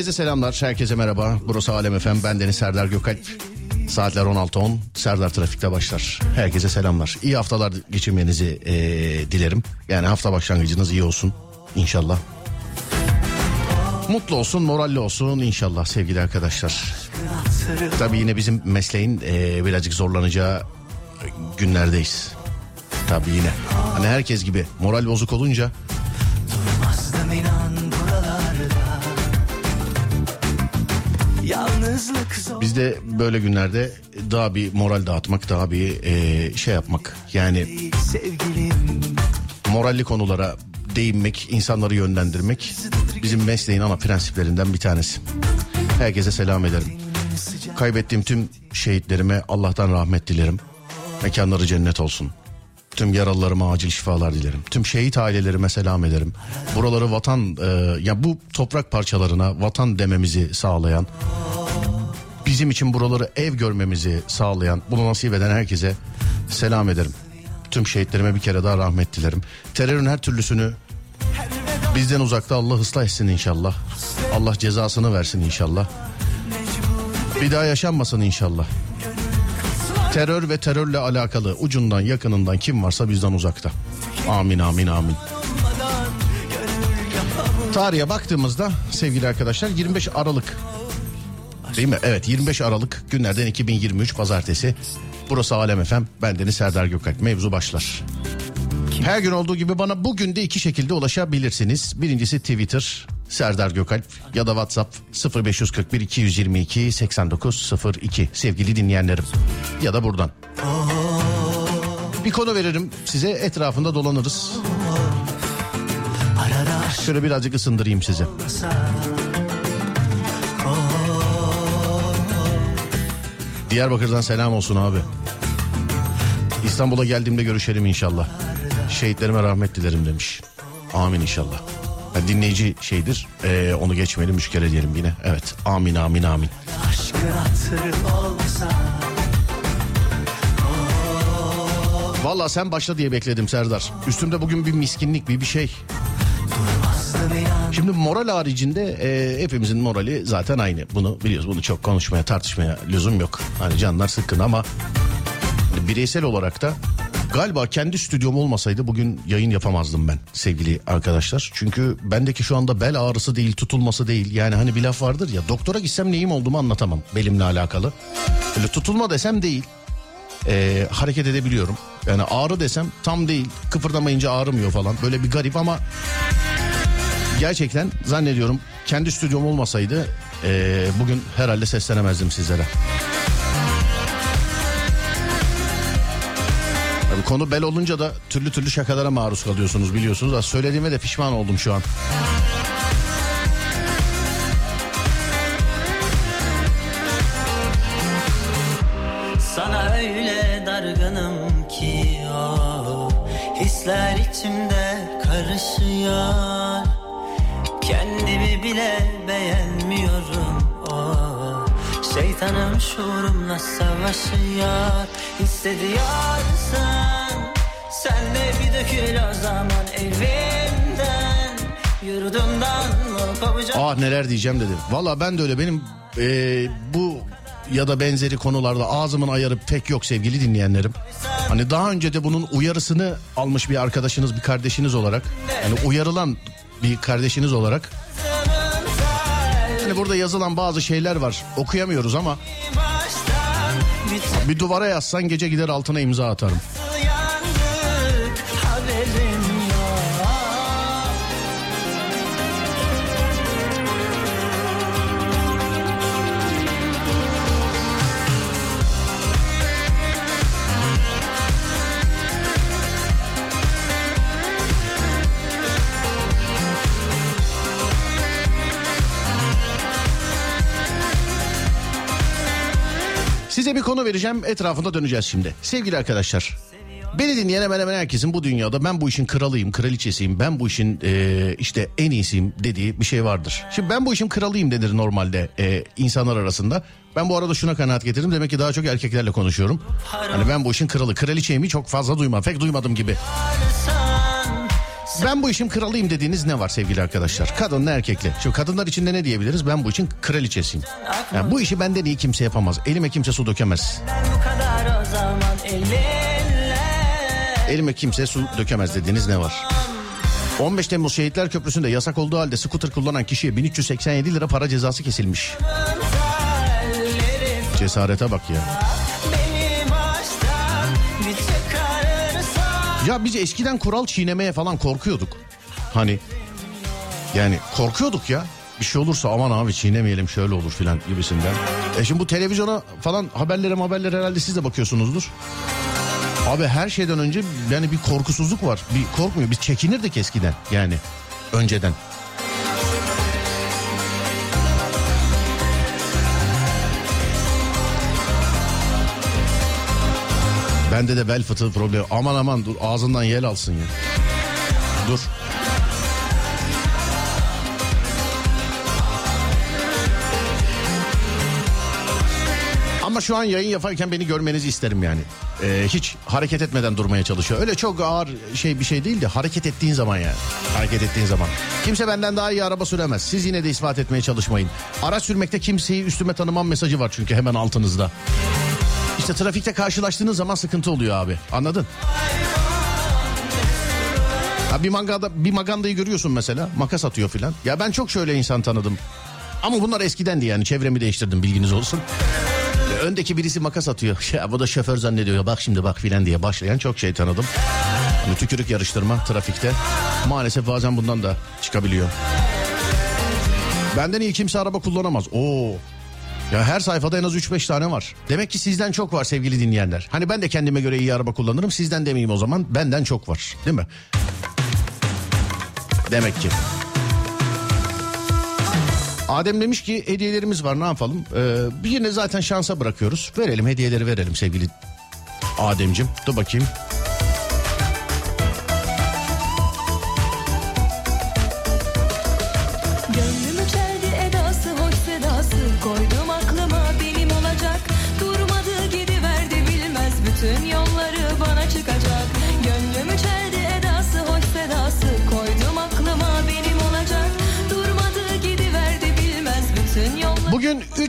Herkese selamlar. Herkese merhaba. Burası Alem Efem. Ben Deniz Serdar Gökalp. Saatler 16.10. Serdar Trafik'te başlar. Herkese selamlar. İyi haftalar geçirmenizi eee, dilerim. Yani hafta başlangıcınız iyi olsun. İnşallah. Mutlu olsun, moralli olsun inşallah sevgili arkadaşlar. Tabii yine bizim mesleğin eee, birazcık zorlanacağı günlerdeyiz. Tabii yine. Hani herkes gibi moral bozuk olunca Biz de böyle günlerde daha bir moral dağıtmak, daha bir eee, şey yapmak. Yani moralli konulara değinmek, insanları yönlendirmek bizim mesleğin ana prensiplerinden bir tanesi. Herkese selam ederim. Kaybettiğim tüm şehitlerime Allah'tan rahmet dilerim. Mekanları cennet olsun. Tüm yaralılarıma acil şifalar dilerim. Tüm şehit ailelerime selam ederim. Buraları vatan, e, ya bu toprak parçalarına vatan dememizi sağlayan, bizim için buraları ev görmemizi sağlayan, bunu nasip eden herkese selam ederim. Tüm şehitlerime bir kere daha rahmet dilerim. Terörün her türlüsünü bizden uzakta Allah ıslah etsin inşallah. Allah cezasını versin inşallah. Bir daha yaşanmasın inşallah. Terör ve terörle alakalı ucundan yakınından kim varsa bizden uzakta. Amin amin amin. Tarihe baktığımızda sevgili arkadaşlar 25 Aralık değil mi? Evet 25 Aralık günlerden 2023 pazartesi. Burası Alem Efem. Ben Deniz Serdar Gökalp. Mevzu başlar. Her gün olduğu gibi bana bugün de iki şekilde ulaşabilirsiniz. Birincisi Twitter Serdar Gökalp ya da WhatsApp 0541 222 8902 sevgili dinleyenlerim. Ya da buradan. Bir konu veririm size etrafında dolanırız. Şöyle birazcık ısındırayım size. Diyarbakır'dan selam olsun abi. İstanbul'a geldiğimde görüşelim inşallah. Şehitlerime rahmet dilerim demiş. Amin inşallah. Ha, dinleyici şeydir. Ee, onu geçmeyelim üç kere diyelim yine. Evet. Amin amin amin. Valla sen başla diye bekledim Serdar. Üstümde bugün bir miskinlik bir bir şey. İnan Şimdi moral haricinde e, hepimizin morali zaten aynı. Bunu biliyoruz. Bunu çok konuşmaya tartışmaya lüzum yok. Hani canlar sıkkın ama bireysel olarak da galiba kendi stüdyom olmasaydı bugün yayın yapamazdım ben sevgili arkadaşlar. Çünkü bendeki şu anda bel ağrısı değil tutulması değil. Yani hani bir laf vardır ya doktora gitsem neyim olduğumu anlatamam belimle alakalı. Öyle tutulma desem değil. E, hareket edebiliyorum. Yani ağrı desem tam değil. Kıpırdamayınca ağrımıyor falan. Böyle bir garip ama gerçekten zannediyorum kendi stüdyom olmasaydı eee, bugün herhalde seslenemezdim sizlere. Tabii konu bel olunca da türlü türlü şakalara maruz kalıyorsunuz biliyorsunuz. Az söylediğime de pişman oldum şu an. Sana öyle dargınım ki o Hisler içimde karışıyor Kendimi bile beğenmiyorum o Şeytanım şuurumla savaşıyor Hissediyorsan Sen de bir dökül o zaman evimden Yurdumdan o kovacağım Ah neler diyeceğim dedi. Valla ben de öyle benim eee, bu ya da benzeri konularda ağzımın ayarı pek yok sevgili dinleyenlerim. Hani daha önce de bunun uyarısını almış bir arkadaşınız, bir kardeşiniz olarak. Yani uyarılan bir kardeşiniz olarak. Hani burada yazılan bazı şeyler var. Okuyamıyoruz ama bir duvara yazsan gece gider altına imza atarım. Konu vereceğim etrafında döneceğiz şimdi. Sevgili arkadaşlar. Beni dinleyen hemen hemen herkesin bu dünyada ben bu işin kralıyım, kraliçesiyim, ben bu işin e, işte en iyisiyim dediği bir şey vardır. Şimdi ben bu işin kralıyım denir normalde e, insanlar arasında. Ben bu arada şuna kanaat getirdim. Demek ki daha çok erkeklerle konuşuyorum. Hani ben bu işin kralı, kraliçeyimi çok fazla duymam. Pek duymadım gibi. Ben bu işin kralıyım dediğiniz ne var sevgili arkadaşlar? Kadınla erkekli. Şimdi kadınlar içinde ne diyebiliriz? Ben bu işin kraliçesiyim. Yani bu işi benden iyi kimse yapamaz. Elime kimse su dökemez. Elime kimse su dökemez dediğiniz ne var? 15 Temmuz Şehitler Köprüsü'nde yasak olduğu halde scooter kullanan kişiye 1387 lira para cezası kesilmiş. Cesarete bak ya. Ya biz eskiden kural çiğnemeye falan korkuyorduk. Hani yani korkuyorduk ya. Bir şey olursa aman abi çiğnemeyelim şöyle olur filan gibisinden. E şimdi bu televizyona falan haberlere haberlere herhalde siz de bakıyorsunuzdur. Abi her şeyden önce yani bir korkusuzluk var. Bir korkmuyor. Biz çekinirdik eskiden yani önceden. Bende de bel fıtığı problemi. Aman aman dur ağzından yel alsın ya. Dur. Ama şu an yayın yaparken beni görmenizi isterim yani. Ee, hiç hareket etmeden durmaya çalışıyor. Öyle çok ağır şey bir şey değil de hareket ettiğin zaman yani. Hareket ettiğin zaman. Kimse benden daha iyi araba süremez. Siz yine de ispat etmeye çalışmayın. Araç sürmekte kimseyi üstüme tanımam mesajı var çünkü hemen altınızda. İşte trafikte karşılaştığınız zaman sıkıntı oluyor abi. Anladın? Ha bir mangada bir magandayı görüyorsun mesela makas atıyor filan. Ya ben çok şöyle insan tanıdım. Ama bunlar eskidendi yani çevremi değiştirdim bilginiz olsun. Ya Öndeki birisi makas atıyor. Ya bu da şoför zannediyor. Ya Bak şimdi bak filan diye başlayan çok şey tanıdım. Hani tükürük yarıştırma trafikte. Maalesef bazen bundan da çıkabiliyor. Benden iyi kimse araba kullanamaz. Oo. Ya her sayfada en az 3-5 tane var. Demek ki sizden çok var sevgili dinleyenler. Hani ben de kendime göre iyi araba kullanırım. Sizden demeyeyim o zaman. Benden çok var. Değil mi? Demek ki. Adem demiş ki hediyelerimiz var ne yapalım? Ee, yine zaten şansa bırakıyoruz. Verelim hediyeleri verelim sevgili Ademcim. Dur bakayım.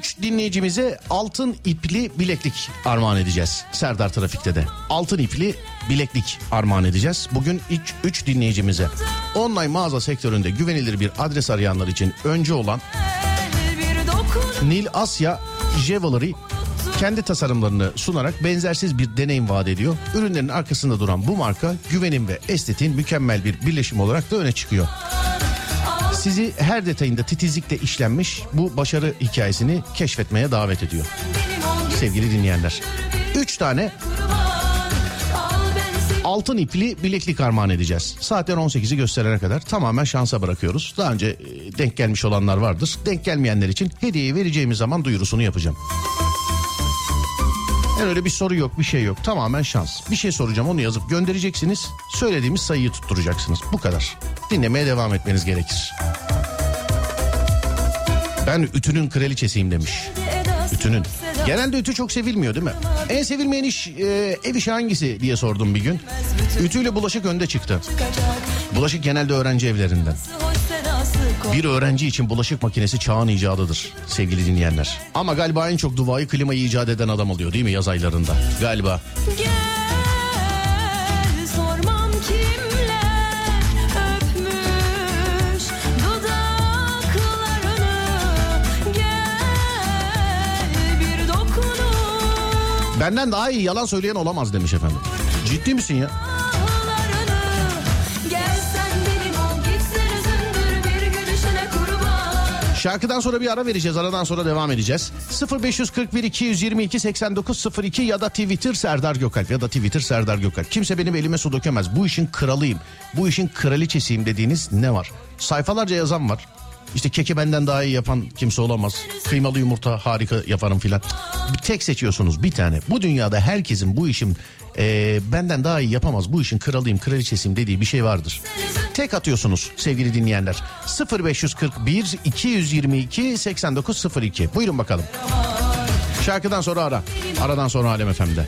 3 dinleyicimize altın ipli bileklik armağan edeceğiz. Serdar Trafik'te de. Altın ipli bileklik armağan edeceğiz. Bugün 3 dinleyicimize. Online mağaza sektöründe güvenilir bir adres arayanlar için önce olan Nil Asya Jewelry kendi tasarımlarını sunarak benzersiz bir deneyim vaat ediyor. Ürünlerin arkasında duran bu marka güvenim ve estetiğin mükemmel bir birleşim olarak da öne çıkıyor. Sizi her detayında titizlikle işlenmiş bu başarı hikayesini keşfetmeye davet ediyor sevgili dinleyenler. 3 tane altın ipli bileklik armağan edeceğiz. Saatler 18'i gösterene kadar tamamen şansa bırakıyoruz. Daha önce e, denk gelmiş olanlar vardır. Denk gelmeyenler için hediyeyi vereceğimiz zaman duyurusunu yapacağım. Yani öyle bir soru yok bir şey yok tamamen şans. Bir şey soracağım onu yazıp göndereceksiniz. Söylediğimiz sayıyı tutturacaksınız bu kadar. Dinlemeye devam etmeniz gerekir. Ben ütünün kraliçesiyim demiş. Ütünün. Genelde ütü çok sevilmiyor değil mi? En sevilmeyen iş e, ev işi hangisi diye sordum bir gün. Ütüyle bulaşık önde çıktı. Bulaşık genelde öğrenci evlerinden. Bir öğrenci için bulaşık makinesi çağın icadıdır sevgili dinleyenler. Ama galiba en çok Dubai'yi klimayı icat eden adam oluyor değil mi yaz aylarında? Galiba. Gel Benden daha iyi yalan söyleyen olamaz demiş efendim. Ciddi misin ya? Şarkıdan sonra bir ara vereceğiz. Aradan sonra devam edeceğiz. 0541 222 8902 ya da Twitter Serdar Gökalp ya da Twitter Serdar Gökalp. Kimse benim elime su dökemez. Bu işin kralıyım. Bu işin kraliçesiyim dediğiniz ne var? Sayfalarca yazan var. İşte keki benden daha iyi yapan kimse olamaz. Kıymalı yumurta harika yaparım filan. Tek seçiyorsunuz bir tane. Bu dünyada herkesin bu işin e, benden daha iyi yapamaz. Bu işin kralıyım, kraliçesiyim dediği bir şey vardır. Tek atıyorsunuz sevgili dinleyenler. 0541 222 8902. Buyurun bakalım. Şarkıdan sonra ara. Aradan sonra Alem FM'de.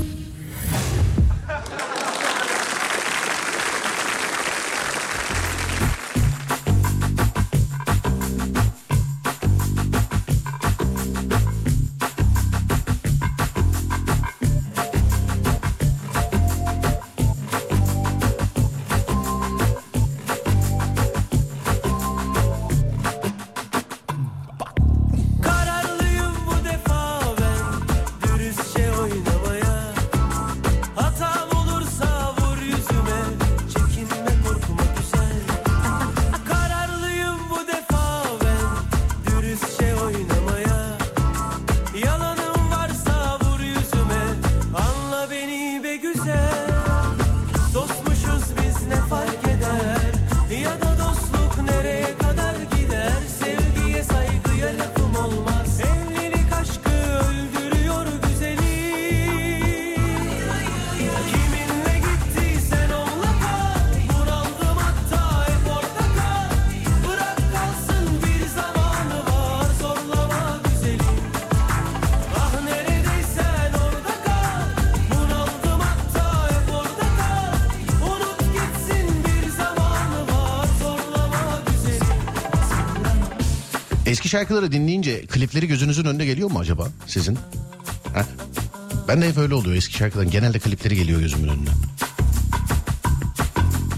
Şarkıları dinleyince klipleri gözünüzün önüne geliyor mu acaba sizin? Ha? Ben de hep öyle oluyor eski şarkıdan. Genelde klipleri geliyor gözümün önüne.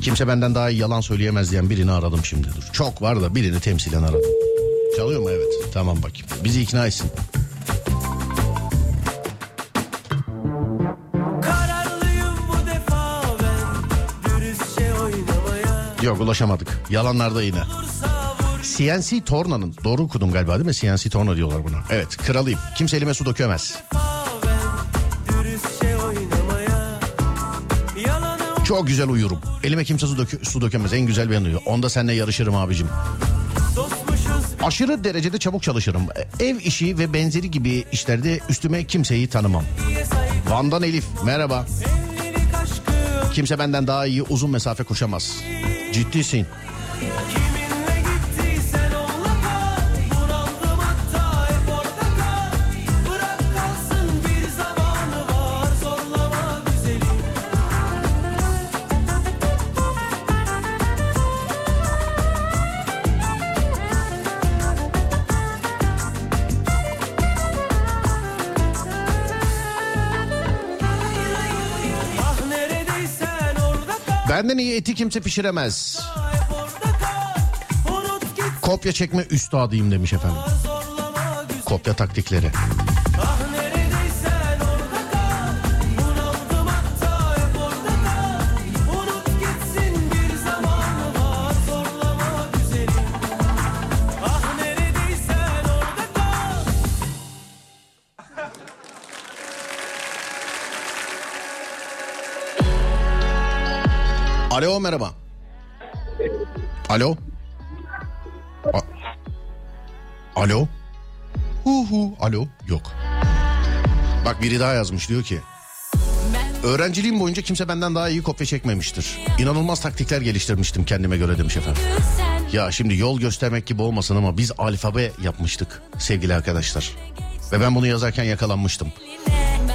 Kimse benden daha iyi yalan söyleyemez diyen birini aradım şimdi. Dur. Çok var da birini temsilen aradım. Çalıyor mu? Evet. Tamam bakayım. Bizi ikna etsin. Yok ulaşamadık. Yalanlarda yine. Olursa CNC Torna'nın doğru okudum galiba değil mi? CNC Torna diyorlar buna. Evet kralıyım. Kimse elime su dökemez. Çok güzel uyurum. Elime kimse su, dökü- su dökemez. En güzel ben uyuyor. Onda seninle yarışırım abicim. Aşırı derecede çabuk çalışırım. Ev işi ve benzeri gibi işlerde üstüme kimseyi tanımam. Van'dan Elif merhaba. Kimse benden daha iyi uzun mesafe koşamaz. Ciddisin. İyi eti kimse pişiremez. Kopya çekme üstadıyım demiş efendim. Kopya taktikleri. Alo merhaba. Alo. A- Alo. Hu. Alo. Yok. Bak biri daha yazmış diyor ki. Öğrenciliğim boyunca kimse benden daha iyi kopya çekmemiştir. İnanılmaz taktikler geliştirmiştim kendime göre demiş efendim. Ya şimdi yol göstermek gibi olmasın ama biz alfabe yapmıştık sevgili arkadaşlar. Ve ben bunu yazarken yakalanmıştım.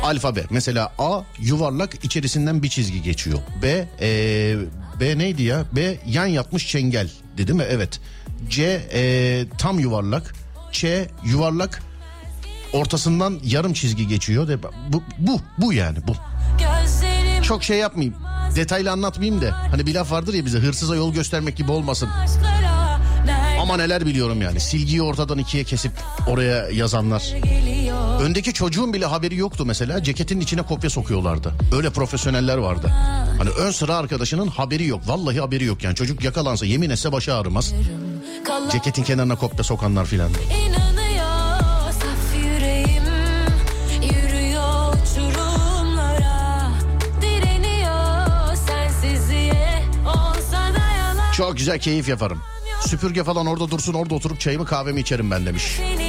Alfabe mesela A yuvarlak içerisinden bir çizgi geçiyor. B ee, B neydi ya? B yan yatmış çengel dedi mi? Evet. C e, tam yuvarlak. Ç yuvarlak. Ortasından yarım çizgi geçiyor. Bu, bu, bu yani bu. Çok şey yapmayayım. Detaylı anlatmayayım da. Hani bir laf vardır ya bize hırsıza yol göstermek gibi olmasın. Ama neler biliyorum yani. Silgiyi ortadan ikiye kesip oraya yazanlar. Öndeki çocuğun bile haberi yoktu mesela. Ceketin içine kopya sokuyorlardı. Öyle profesyoneller vardı. Hani ön sıra arkadaşının haberi yok. Vallahi haberi yok yani. Çocuk yakalansa yemin etse başı ağrımaz. Ceketin kenarına kopya sokanlar filan. Çok güzel keyif yaparım. Süpürge falan orada dursun orada oturup çayımı kahvemi içerim ben demiş. Seni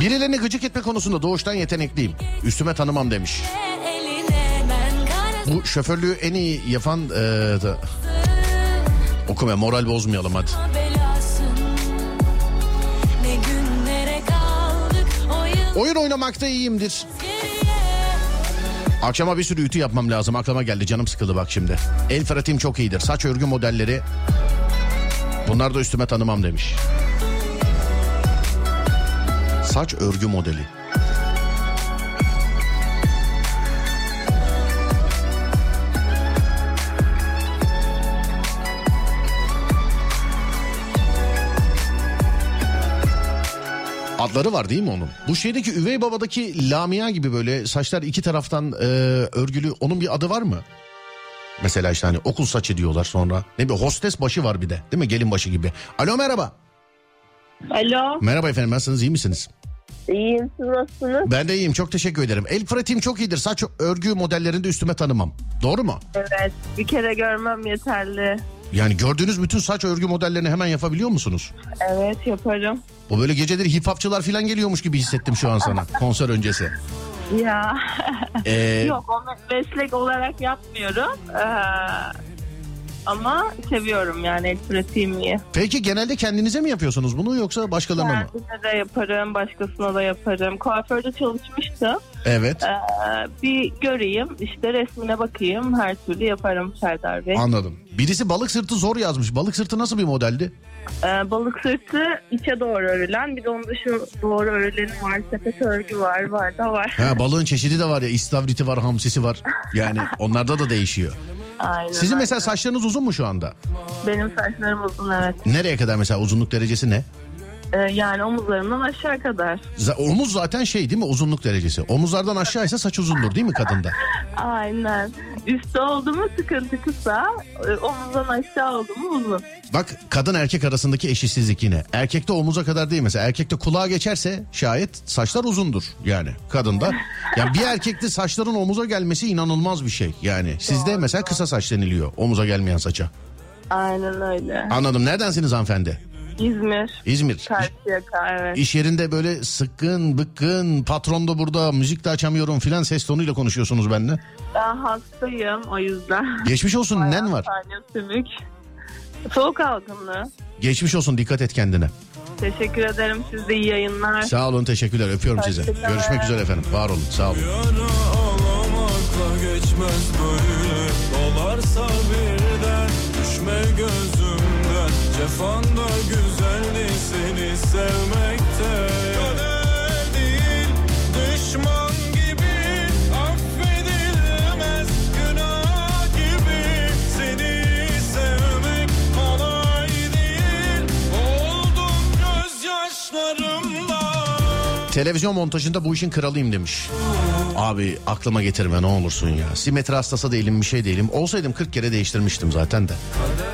Birilerini gıcık etme konusunda doğuştan yetenekliyim. Üstüme tanımam demiş. Bu şoförlüğü en iyi yapan... eee, da- Okuma moral bozmayalım hadi. Oyun oynamakta iyiyimdir. Akşama bir sürü ütü yapmam lazım. Aklıma geldi canım sıkıldı bak şimdi. El fratim çok iyidir. Saç örgü modelleri. Bunlar da üstüme tanımam demiş. Saç örgü modeli. Adları var değil mi onun? Bu şeydeki üvey babadaki Lamia gibi böyle saçlar iki taraftan e, örgülü onun bir adı var mı? Mesela işte hani okul saçı diyorlar sonra. Ne bir hostes başı var bir de değil mi? Gelin başı gibi. Alo merhaba. Alo, Merhaba efendim nasılsınız iyi misiniz? İyiyim siz nasılsınız? Ben de iyiyim çok teşekkür ederim. El pratiğim çok iyidir. Saç örgü modellerinde üstüme tanımam. Doğru mu? Evet, bir kere görmem yeterli. Yani gördüğünüz bütün saç örgü modellerini hemen yapabiliyor musunuz? Evet, yaparım. Bu böyle geceleri hip hopçılar falan geliyormuş gibi hissettim şu an sana konser öncesi. Ya, Ee, yok onu meslek olarak yapmıyorum. Ee, ama seviyorum yani el pratiğimi. Peki genelde kendinize mi yapıyorsunuz bunu yoksa başkalarına mı? Kendime de yaparım, başkasına da yaparım. Kuaförde çalışmıştım. Evet Ee, bir göreyim, işte resmine bakayım. Her türlü yaparım Serdar Bey. anladım. Birisi balık sırtı zor yazmış. Balık sırtı nasıl bir modeldi? Ee, balık sırtı içe doğru örülen, bir de onun dışı doğru örüleni var. Sepet örgü var, var da var. Ha, balığın çeşidi de var ya istavriti var hamsisi var. Yani onlarda da değişiyor. Aynen. Sizin aynen. mesela saçlarınız uzun mu şu anda? Benim saçlarım uzun evet. Nereye kadar mesela uzunluk derecesi ne? Ee, yani omuzlarımdan aşağı kadar. Z- Omuz zaten şey değil mi uzunluk derecesi. Omuzlardan aşağıysa saç uzundur değil mi kadında? Aynen. Üstü oldu mu sıkıntı kısa, e, omuzdan aşağı oldu mu uzun. Bak kadın erkek arasındaki eşitsizlik yine. Erkekte omuza kadar değil mesela. Erkekte kulağa geçerse şayet saçlar uzundur yani kadında. Yani bir erkekte saçların omuza gelmesi inanılmaz bir şey. Yani sizde mesela kısa saç deniliyor omuza gelmeyen saça. Aynen öyle. Anladım. Neredensiniz hanımefendi? İzmir. İzmir. Karşıyaka evet. İş yerinde böyle sıkkın, bıkkın, patron da burada, müzik de açamıyorum filan ses tonuyla konuşuyorsunuz benimle. Ben hastayım o yüzden. Geçmiş olsun, nen var? Tane sümük. Soğuk algınlığı. Geçmiş olsun, dikkat et kendine. Teşekkür ederim. Siz de iyi yayınlar. Sağ olun, teşekkürler, öpüyorum sizi. Hoşçakalın. Görüşmek üzere efendim, var olun, sağ olun. Geçmez böyle Dolarsa birden düşme Cefanda güzeldi seni sevmekte. Kader değil düşman gibi Affedilmez. Günah gibi Seni sevmek kolay değil. Oldum gözyaşlarımla Televizyon montajında bu işin kralıyım demiş. Abi aklıma getirme ne olursun ya. Simetri hastası değilim bir şey değilim. Olsaydım 40 kere değiştirmiştim zaten de.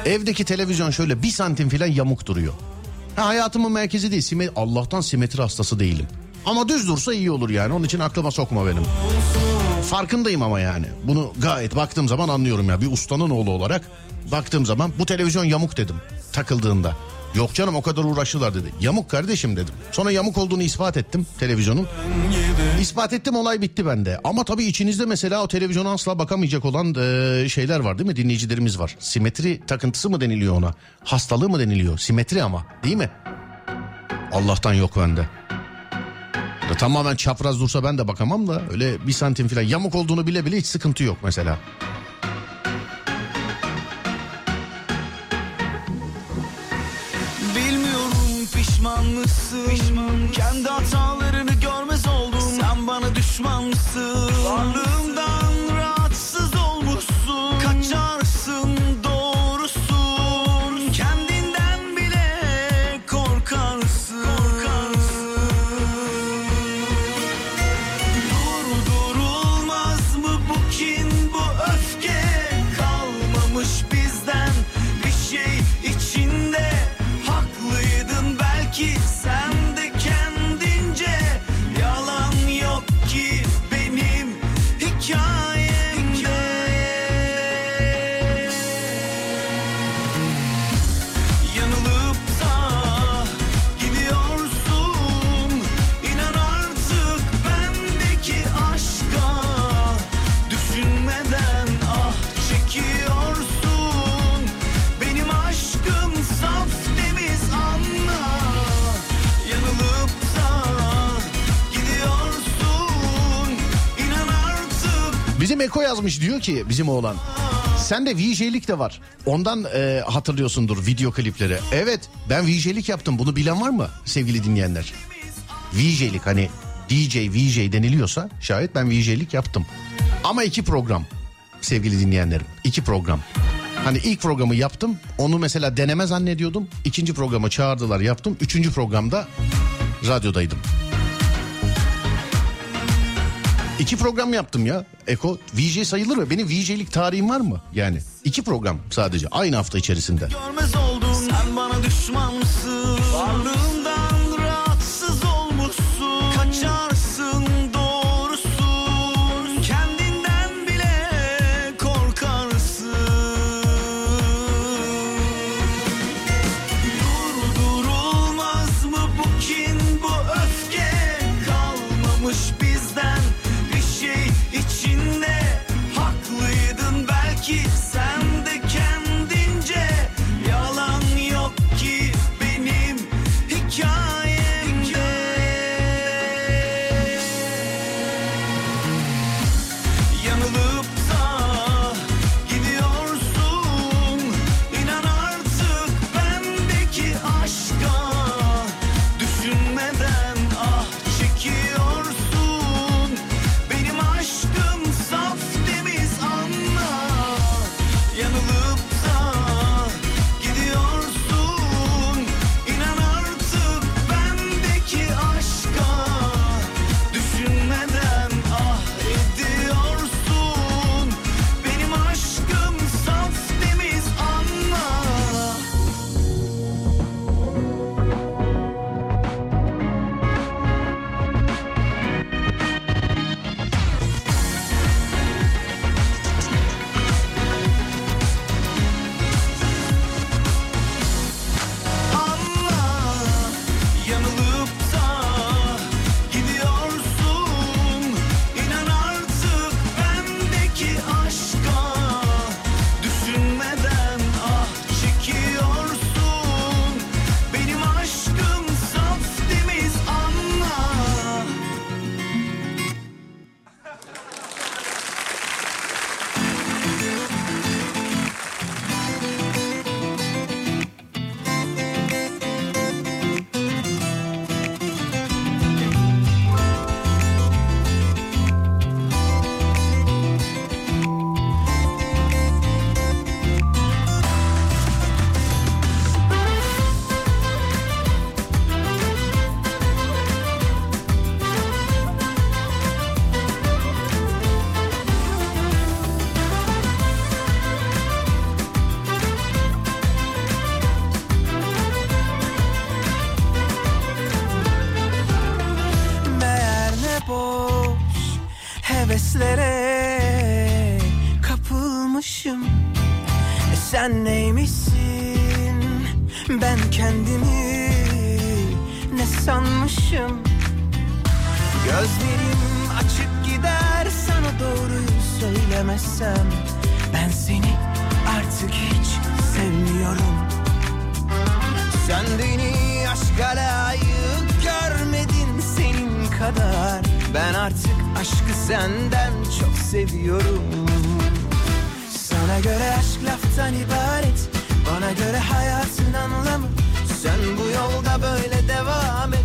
Evdeki televizyon şöyle bir santim falan yamuk duruyor. Ha, hayatımın merkezi değil. Sime- Allah'tan simetri hastası değilim. Ama düz dursa iyi olur yani. Onun için aklıma sokma benim. Farkındayım ama yani. Bunu gayet baktığım zaman anlıyorum ya. Bir ustanın oğlu olarak baktığım zaman bu televizyon yamuk dedim takıldığında. Yok canım o kadar uğraştılar dedi. Yamuk kardeşim dedim. Sonra yamuk olduğunu ispat ettim televizyonun. İspat ettim olay bitti bende. Ama tabii içinizde mesela o televizyona asla bakamayacak olan e, şeyler var değil mi? Dinleyicilerimiz var. Simetri takıntısı mı deniliyor ona? Hastalığı mı deniliyor? Simetri ama değil mi? Allah'tan yok bende. Ya Tamamen çapraz dursa ben de bakamam da öyle bir santim falan yamuk olduğunu bile bile hiç sıkıntı yok mesela. Kendi hatalarını görmez oldum. Sen bana düşman mısın? Varlığımdan yazmış diyor ki bizim oğlan. Sen de VJ'lik de var. Ondan e, hatırlıyorsundur video klipleri. Evet ben VJ'lik yaptım. Bunu bilen var mı sevgili dinleyenler? VJ'lik hani DJ, VJ deniliyorsa şayet ben VJ'lik yaptım. Ama iki program sevgili dinleyenlerim. iki program. Hani ilk programı yaptım. Onu mesela deneme zannediyordum. İkinci programa çağırdılar yaptım. Üçüncü programda radyodaydım. İki program yaptım ya. Eko VJ sayılır mı? Benim VJ'lik tarihim var mı? Yani iki program sadece aynı hafta içerisinde. görmez oldun Sen bana düşman mısın? Sanmışım Gözlerim açık gider sana doğruyu söylemezsem Ben seni artık hiç sevmiyorum. Sen beni aşka layık görmedin senin kadar. Ben artık aşkı senden çok seviyorum. Sana göre aşk laftan ibaret Bana göre hayatın anlamı. Sen bu yolda böyle devam et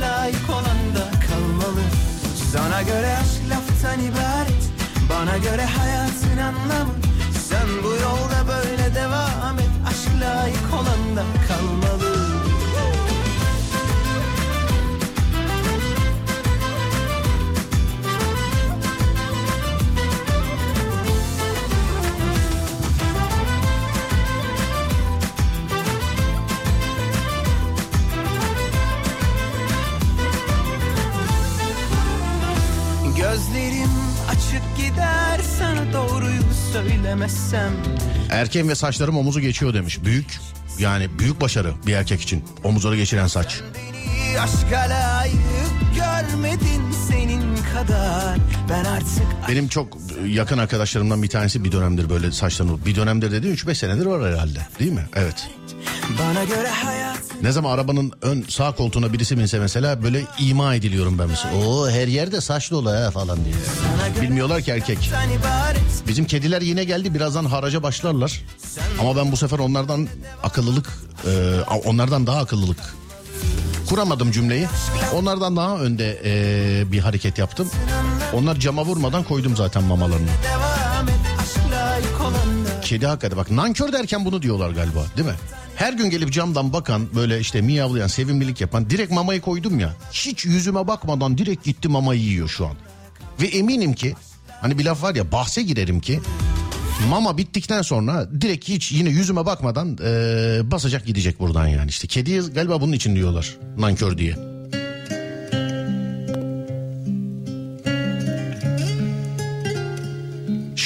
layık olan da kalmalı. Sana göre aşk laftan ibaret Bana göre hayatın anlamı. Sen bu yolda böyle devam et Aşk layık olan da kalmalı söylemezsem Erkeğim ve saçlarım omuzu geçiyor demiş. Büyük yani büyük başarı bir erkek için. Omuzları geçiren saç. Aşka layık görmedin senin kadar Ben artık Benim çok yakın arkadaşlarımdan bir tanesi bir dönemdir böyle saçlarını... Bir dönemdir dedi 3-5 senedir var herhalde değil mi? Evet. Bana göre hayat Ne zaman arabanın ön sağ koltuğuna birisi binse mesela böyle ima ediliyorum ben mesela. Oo her yerde saç dolu ha falan diye. Bilmiyorlar ki erkek. Bizim kediler yine geldi birazdan haraca başlarlar. Ama ben bu sefer onlardan akıllılık, e, onlardan daha akıllılık kuramadım cümleyi. Onlardan daha önde e, bir hareket yaptım. Onlar cama vurmadan koydum zaten mamalarını. devam et Kedi hakikaten bak nankör derken bunu diyorlar galiba değil mi? Her gün gelip camdan bakan böyle işte miyavlayan sevimlilik yapan direkt mamayı koydum ya. Hiç yüzüme bakmadan direkt gitti mamayı yiyor şu an. Ve eminim ki hani bir laf var ya bahse girerim ki mama bittikten sonra direkt hiç yine yüzüme bakmadan eee, basacak gidecek buradan yani işte. Kediye galiba bunun için diyorlar nankör diye.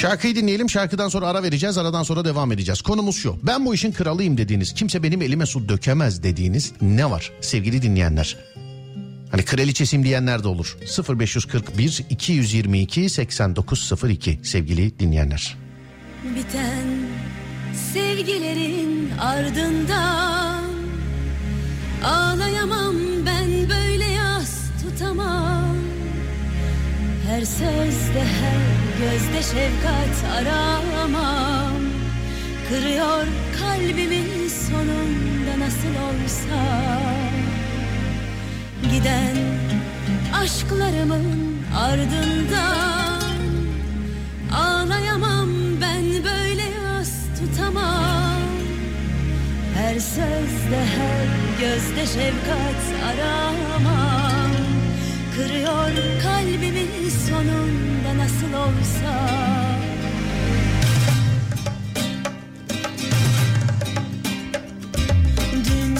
Şarkıyı dinleyelim. Şarkıdan sonra ara vereceğiz. Aradan sonra devam edeceğiz. Konumuz şu. Ben bu işin kralıyım dediğiniz, kimse benim elime su dökemez dediğiniz ne var sevgili dinleyenler? Hani kraliçesim diyenler de olur. 0541 222 8902 sevgili dinleyenler. Biten sevgilerin ardından Ağlayamam ben böyle yas tutamam Her sözde her gözde şefkat aramam. Kırıyor kalbimin sonunda nasıl olsa. Giden aşklarımın ardından Ağlayamam ben böyle yas tutamam. Her sözde her gözde şefkat aramam Kırıyor kalbimin sonunda nasıl olsa. Dün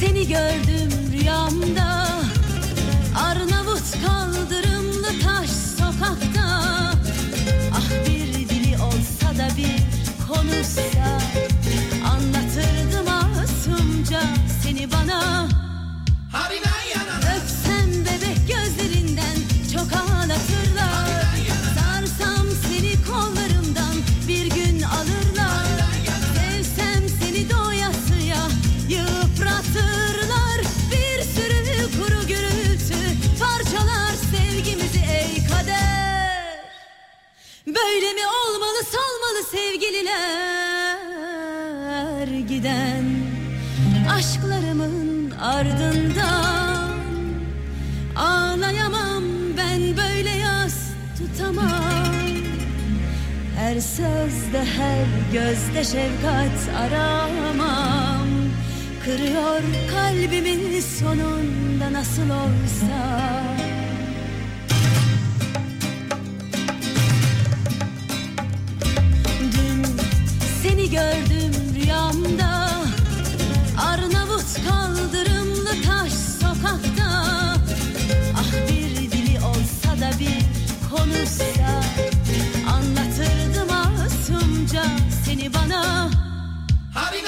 seni gördüm rüyamda Arnavut kaldırımlı taş sokakta. Ah bir dili olsa da bir konuşsa Anlatırdım masumca seni bana. Öpsem Böyle mi olmalı salmalı sevgililer? Giden aşklarımın ardından Ağlayamam ben böyle yas tutamam. Her sözde her gözde şefkat aramam. Kırıyor kalbimin sonunda nasıl olsa gördüm rüyamda. Arnavut kaldırımlı taş sokakta. Ah bir dili olsa da bir konuşsa. Anlatırdım masumca seni bana. Öpsem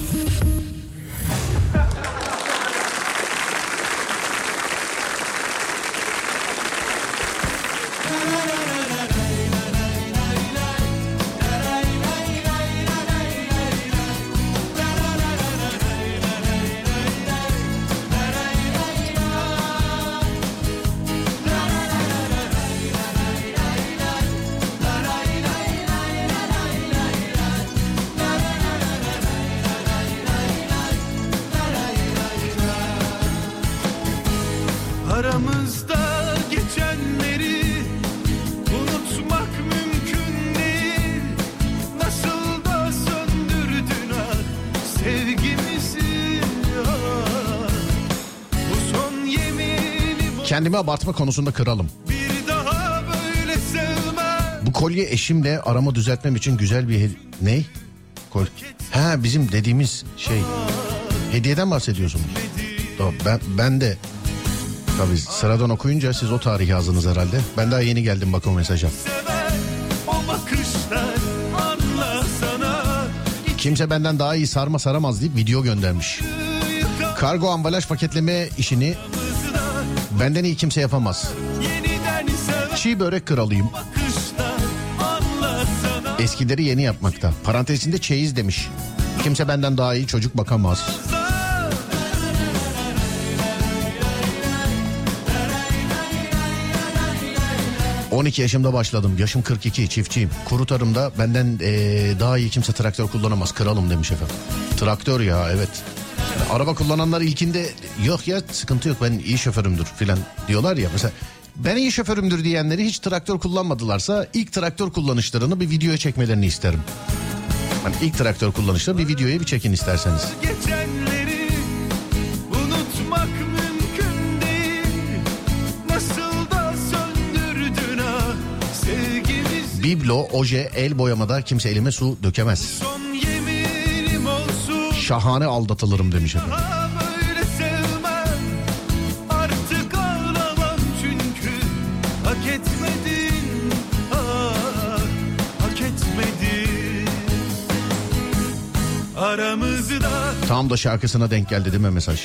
Kendimi abartma konusunda kralım. bir daha böyle sevmem Bu kolye eşimle arama düzeltmem için güzel bir hedi- ne? Kol ha bizim dediğimiz şey. Hediyeden bahsediyorsunuz. Tamam, ben ben de tabii sıradan okuyunca siz o tarihi yazdınız herhalde. Ben daha yeni geldim bak o mesaja. Kimse benden daha iyi sarma saramaz deyip video göndermiş. Kargo ambalaj paketleme işini benden iyi kimse yapamaz. Çiğ börek kralıyım. Eskileri yeni yapmakta. Parantez içinde çeyiz demiş. Kimse benden daha iyi çocuk bakamaz. 12 yaşımda başladım. Yaşım 42 çiftçiyim. Kuru tarımda benden eee, daha iyi kimse traktör kullanamaz. Kralım demiş efendim. Traktör ya evet. Araba kullananlar ilkinde yok ya sıkıntı yok ben iyi şoförümdür filan diyorlar ya. Mesela ben iyi şoförümdür diyenleri hiç traktör kullanmadılarsa ilk traktör kullanışlarını bir videoya çekmelerini isterim. Hani ilk traktör kullanışlarını bir videoya bir çekin isterseniz. geçenleri unutmak mümkün değil Nasıl da söndürdün ah sevgimiz Biblo, oje, el boyamada kimse elime su dökemez. Son Şahane aldatılırım demiş efendim. daha böyle sevmem Artık ağlamam çünkü hak etmedin ah, Hak etmedin Aramızda Tam da şarkısına denk geldi değil mi mesaj?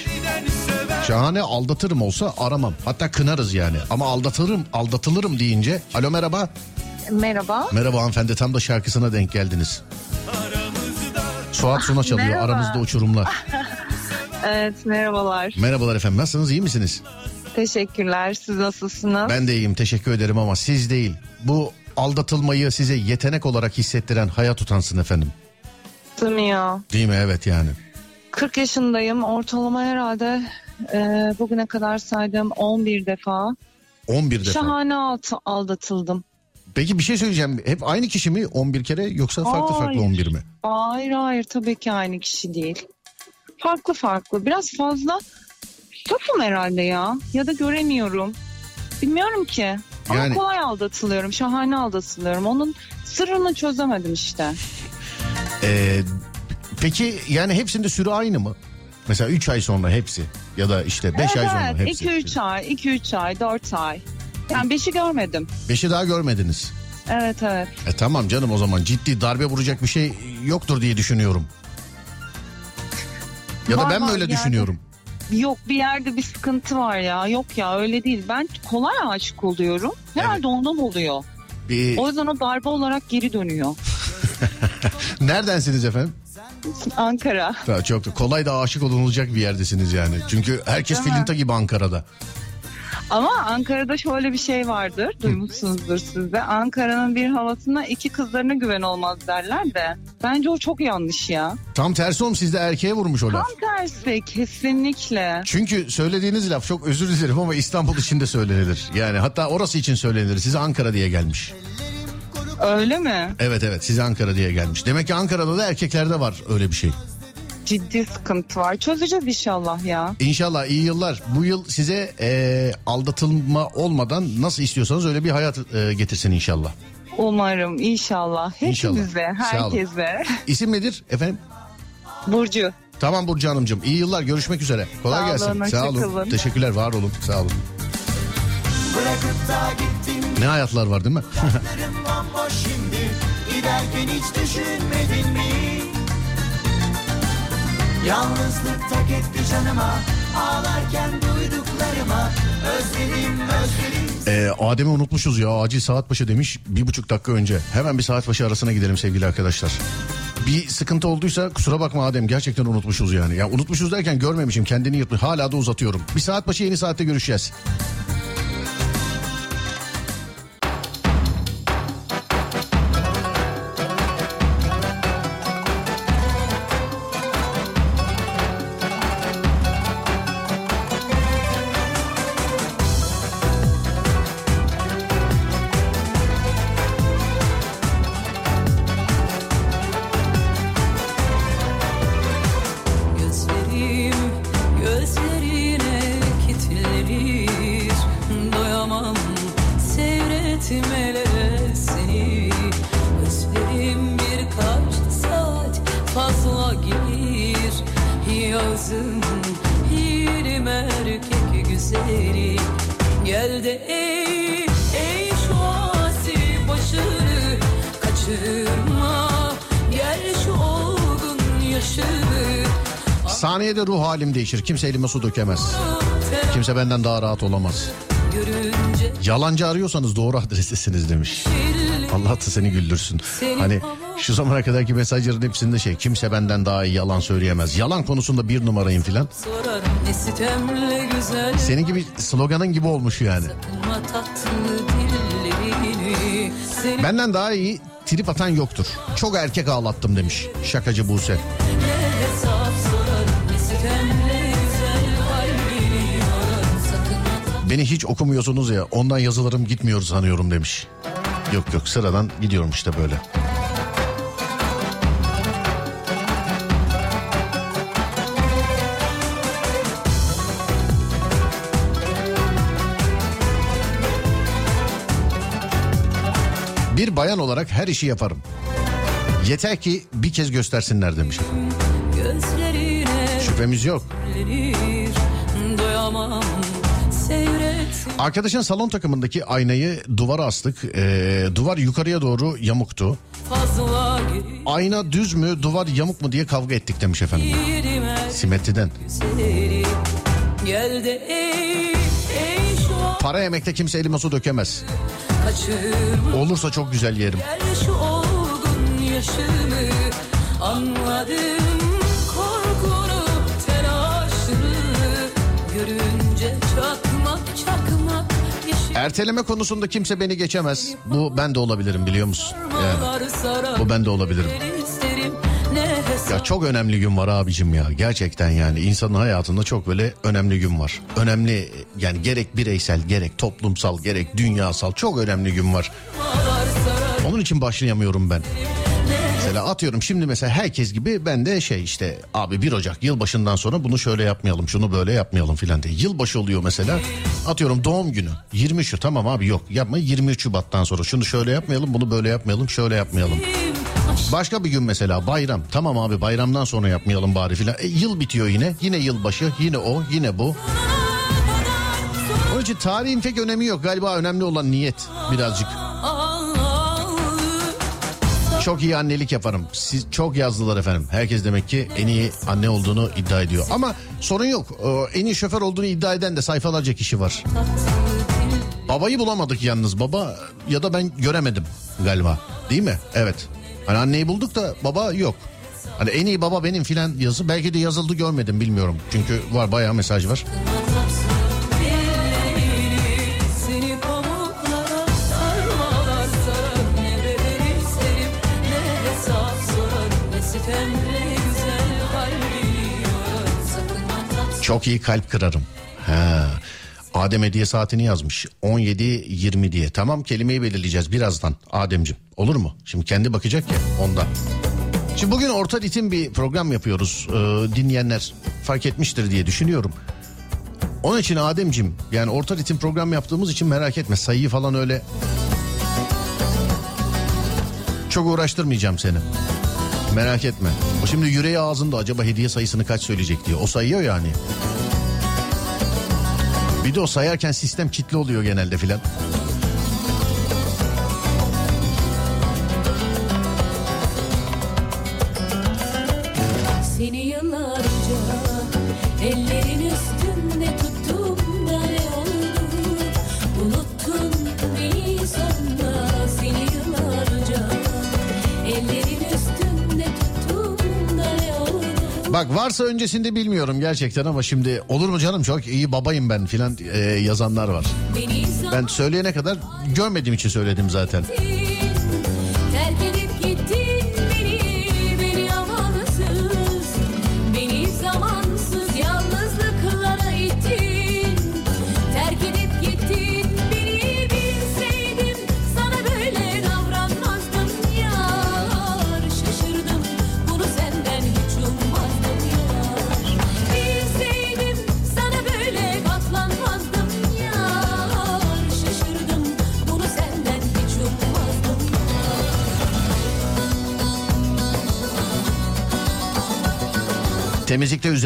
Şahane aldatırım olsa aramam. Hatta kınarız yani. Ama aldatırım, aldatılırım deyince alo merhaba. Merhaba. Merhaba hanımefendi tam da şarkısına denk geldiniz. Suat Suna çalıyor Merhaba. aramızda uçurumlar. Evet merhabalar. Merhabalar efendim nasılsınız iyi misiniz? Teşekkürler. Siz nasılsınız? Ben de iyiyim teşekkür ederim ama siz değil. Bu aldatılmayı size yetenek olarak hissettiren hayat utansın efendim. Tanıyor. Değil mi evet yani. 40 yaşındayım. Ortalama herhalde e, bugüne kadar saydığım 11 defa. 11 defa. Şahane alt, aldatıldım. Peki bir şey söyleyeceğim. Hep aynı kişi mi 11 kere yoksa farklı farklı Hayır. 11 mi? Hayır hayır tabii ki aynı kişi değil. Farklı farklı. Biraz fazla safım herhalde ya. Ya da göremiyorum. Bilmiyorum ki. Ama Yani- kolay aldatılıyorum. Şahane aldatılıyorum. Onun sırrını çözemedim işte. Ee, peki yani hepsinde süre aynı mı? Mesela 3 ay sonra hepsi ya da işte 5 ay sonra Evet, hepsi. 2-3 ay, 2-3 ay, 4 ay. Yani 5'i görmedim. 5'i daha görmediniz. Evet evet. E tamam canım o zaman ciddi darbe vuracak bir şey yoktur diye düşünüyorum. Ya da Var, ben mi öyle yani. düşünüyorum? Yok bir yerde bir sıkıntı var ya. Yok ya öyle değil. Ben kolay aşık oluyorum. Herhalde ondan oluyor. Bir, O yüzden o darbe olarak geri dönüyor. neredensiniz efendim? Ankara. Ha, çok da kolay da aşık olunacak bir yerdesiniz yani. Çünkü herkes Değil mi? filinta gibi Ankara'da. Ama Ankara'da şöyle bir şey vardır. Duymuşsunuzdur siz de. Ankara'nın bir havasına iki kızlarına güven olmaz derler de. Bence o çok yanlış ya. Tam tersi oğlum sizde erkeğe vurmuş o laf. Tam tersi kesinlikle. Çünkü söylediğiniz laf çok özür dilerim ama İstanbul için de söylenilir. Yani hatta orası için söylenir. Size Ankara diye gelmiş. Öyle mi? Evet evet size Ankara diye gelmiş. Demek ki Ankara'da da erkeklerde var öyle bir şey. Ciddi sıkıntı var. Çözeceğiz inşallah ya. İnşallah iyi yıllar. Bu yıl size e, aldatılma olmadan nasıl istiyorsanız öyle bir hayat e, getirsin inşallah. Umarım inşallah. İnşallah. Hepimize, olun. herkese. İsim nedir efendim? Burcu. Tamam Burcu Hanımcığım. İyi yıllar görüşmek üzere. Kolay Sağ gelsin. olun, Sağ olun. kalın. Teşekkürler var olun. Sağ olun. Ne hayatlar var değil mi? Giderken hiç düşünmedin mi? Yalnızlık tak etti canıma Ağlarken duyduklarıma Özledim özledim Ee, Adem'i unutmuşuz ya acil saat başı demiş bir buçuk dakika önce. Hemen bir saat başı arasına gidelim sevgili arkadaşlar. Bir sıkıntı olduysa kusura bakma Adem gerçekten unutmuşuz yani. Ya unutmuşuz derken görmemişim kendini yırtmış hala da uzatıyorum. Bir saat başı yeni saatte görüşeceğiz. Saniyede ruh halim değişir kimse elime su dökemez. Kimse benden daha rahat olamaz. Yalancı arıyorsanız doğru adrestesiniz demiş. Allah da seni güldürsün. Hani şu zamana kadarki mesajların hepsinde şey kimse benden daha iyi yalan söyleyemez. Yalan konusunda bir numarayım filan. Senin gibi sloganın gibi olmuş yani. Benden daha iyi trip atan yoktur. Çok erkek ağlattım demiş şakacı Buse. Beni hiç okumuyorsunuz ya ondan yazılarım gitmiyor sanıyorum demiş. Yok yok sıradan gidiyorum işte böyle. Bir bayan olarak her işi yaparım. Yeter ki bir kez göstersinler demiş. Şüphemiz yok. Arkadaşın salon takımındaki aynayı duvara astık. Ee, duvar yukarıya doğru yamuktu. Ayna düz mü duvar yamuk mu diye kavga ettik demiş efendim. Simetriden. Para yemekte kimse elime su dökemez. Olursa çok güzel yerim. Anladım Erteleme konusunda kimse beni geçemez. Bu ben de olabilirim biliyor musun? Yani, bu ben de olabilirim. Ya çok önemli gün var abicim ya. Gerçekten yani insanın hayatında çok böyle önemli gün var. Önemli yani gerek bireysel gerek toplumsal gerek dünyasal çok önemli gün var. Onun için başlayamıyorum ben. Mesela atıyorum şimdi mesela herkes gibi ben de şey işte abi 1 Ocak yılbaşından sonra bunu şöyle yapmayalım şunu böyle yapmayalım filan diye. Yılbaşı oluyor mesela atıyorum doğum günü 23 Şubat tamam abi yok yapma 23 Şubat'tan sonra şunu şöyle yapmayalım bunu böyle yapmayalım şöyle yapmayalım. Başka bir gün mesela bayram tamam abi bayramdan sonra yapmayalım bari filan. E, yıl bitiyor yine yine yılbaşı yine o yine bu. Onun için tarihin pek önemi yok galiba önemli olan niyet birazcık. Çok iyi annelik yaparım. Siz çok yazdılar efendim. Herkes demek ki en iyi anne olduğunu iddia ediyor. Ama sorun yok. Ee, En iyi şoför olduğunu iddia eden de sayfalarca kişi var. Babayı bulamadık yalnız. Baba ya da ben göremedim galiba. Değil mi? Evet. Hani anneyi bulduk da baba yok. Hani en iyi baba benim filan yazı belki de yazıldı görmedim bilmiyorum. Çünkü var bayağı mesaj var. Çok iyi kalp kırarım. Ha. Adem hediye saatini yazmış. 17-20 diye. Tamam kelimeyi belirleyeceğiz birazdan Ademcim. Olur mu? Şimdi kendi bakacak ya ondan. Şimdi bugün orta ritim bir program yapıyoruz. Ee, dinleyenler fark etmiştir diye düşünüyorum. Onun için Ademcim yani orta ritim program yaptığımız için merak etme. Sayıyı falan öyle çok uğraştırmayacağım seni. Merak etme. O şimdi yüreği ağzında acaba hediye sayısını kaç söyleyecek diye. O sayıyor yani. Bir de o sayarken sistem kilitli oluyor genelde filan. Bak varsa öncesinde bilmiyorum gerçekten ama şimdi olur mu canım çok iyi babayım ben filan e, yazanlar var. Ben söyleyene kadar görmediğim için söyledim zaten.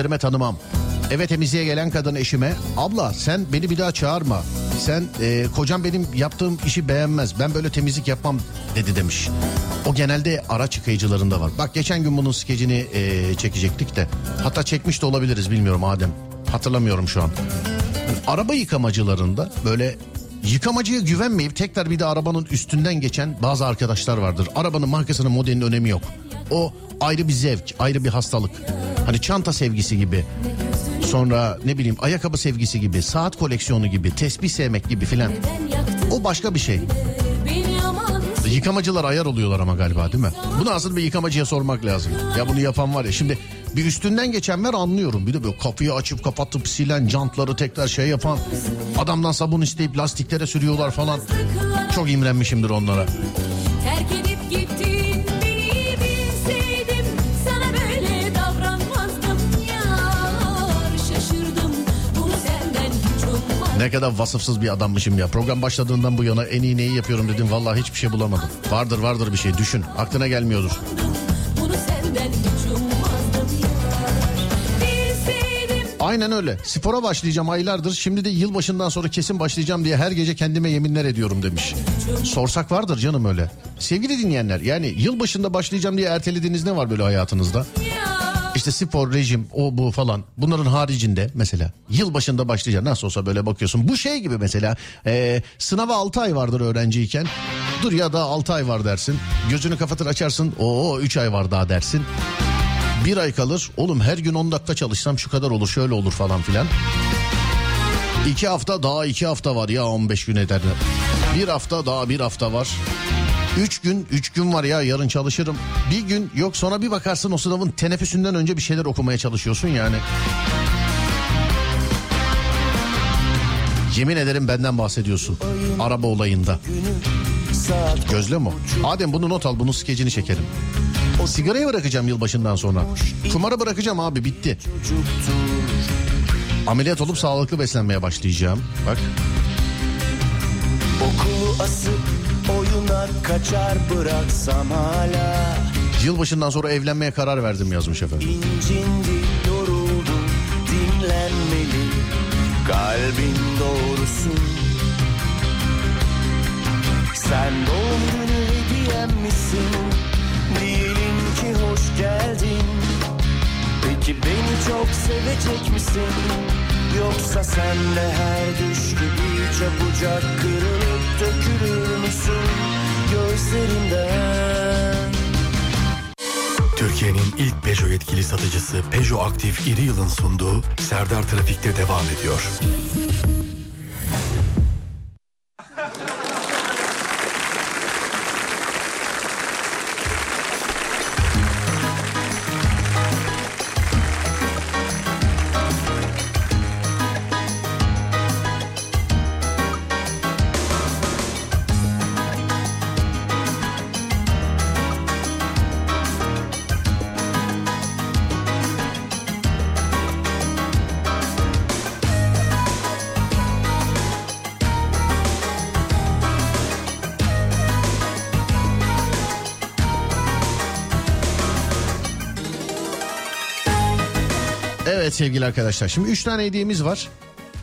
Üzerime tanımam. Eve temizliğe gelen kadın eşime abla sen beni bir daha çağırma. Sen e, kocam benim yaptığım işi beğenmez. Ben böyle temizlik yapmam dedi demiş. O genelde araç yıkayıcılarında var. Bak geçen gün bunun skecini e, çekecektik de. Hatta çekmiş de olabiliriz bilmiyorum Adem. Hatırlamıyorum şu an. Yani araba yıkamacılarında böyle yıkamacıya güvenmeyip tekrar bir de arabanın üstünden geçen bazı arkadaşlar vardır. Arabanın markasının modelinin önemi yok. O ayrı bir zevk, ayrı bir hastalık. Hani çanta sevgisi gibi. Sonra ne bileyim ayakkabı sevgisi gibi, saat koleksiyonu gibi, tesbih sevmek gibi filan. O başka bir şey. Yıkamacılar ayar oluyorlar ama galiba değil mi? Bunu asıl bir yıkamacıya sormak lazım. Ya bunu yapan var ya şimdi bir üstünden geçenler anlıyorum. Bir de böyle kapıyı açıp kapatıp silen jantları tekrar şey yapan adamdan sabun isteyip lastiklere sürüyorlar falan. Çok imrenmişimdir onlara. terk Ne kadar vasıfsız bir adammışım ya. Program başladığından bu yana en iyi neyi yapıyorum dedim. Vallahi hiçbir şey bulamadım. Vardır vardır bir şey düşün. Aklına gelmiyordur. Aynen öyle. Spora başlayacağım aylardır. Şimdi de yılbaşından sonra kesin başlayacağım diye her gece kendime yeminler ediyorum demiş. Sorsak vardır canım öyle. Sevgili dinleyenler yani yılbaşında başlayacağım diye ertelediğiniz ne var böyle hayatınızda? İşte spor, rejim, o bu falan. Bunların haricinde mesela yılbaşında başlayacaksın. Nasıl olsa böyle bakıyorsun. Bu şey gibi mesela e, sınava 6 ay vardır öğrenciyken. Dur ya da 6 ay var dersin. Gözünü kapatır açarsın. Oo 3 ay var daha dersin. Bir ay kalır. Oğlum her gün 10 dakika çalışsam şu kadar olur şöyle olur falan filan. İki hafta daha iki hafta var ya 15 gün eder. Bir hafta daha bir hafta var. Üç gün, üç gün var ya yarın çalışırım. Bir gün yok sonra bir bakarsın o sınavın teneffüsünden önce bir şeyler okumaya çalışıyorsun yani. Yemin ederim benden bahsediyorsun. Araba olayında. Gözle mi? o? Adem bunu not al bunun skecini çekelim. O sigarayı bırakacağım yılbaşından sonra. Kumarı bırakacağım abi bitti. Ameliyat olup sağlıklı beslenmeye başlayacağım. Bak Okulu asıp oyuna kaçar bıraksam hala. Yılbaşından sonra evlenmeye karar verdim yazmış efendim. İncindi yoruldum dinlenmeli. Kalbin doğrusu. Sen doğum günü hediyem misin? Diyelim ki hoş geldin. Peki beni çok sevecek misin Yoksa sen de her düş gibi çabucak kırılıp dökülür müsün Gözlerimden Türkiye'nin ilk Peugeot yetkili satıcısı Peugeot Aktif İri Yıl'ın sunduğu Serdar Trafik'te devam ediyor. Sevgili arkadaşlar. Şimdi 3 tane hediyemiz var.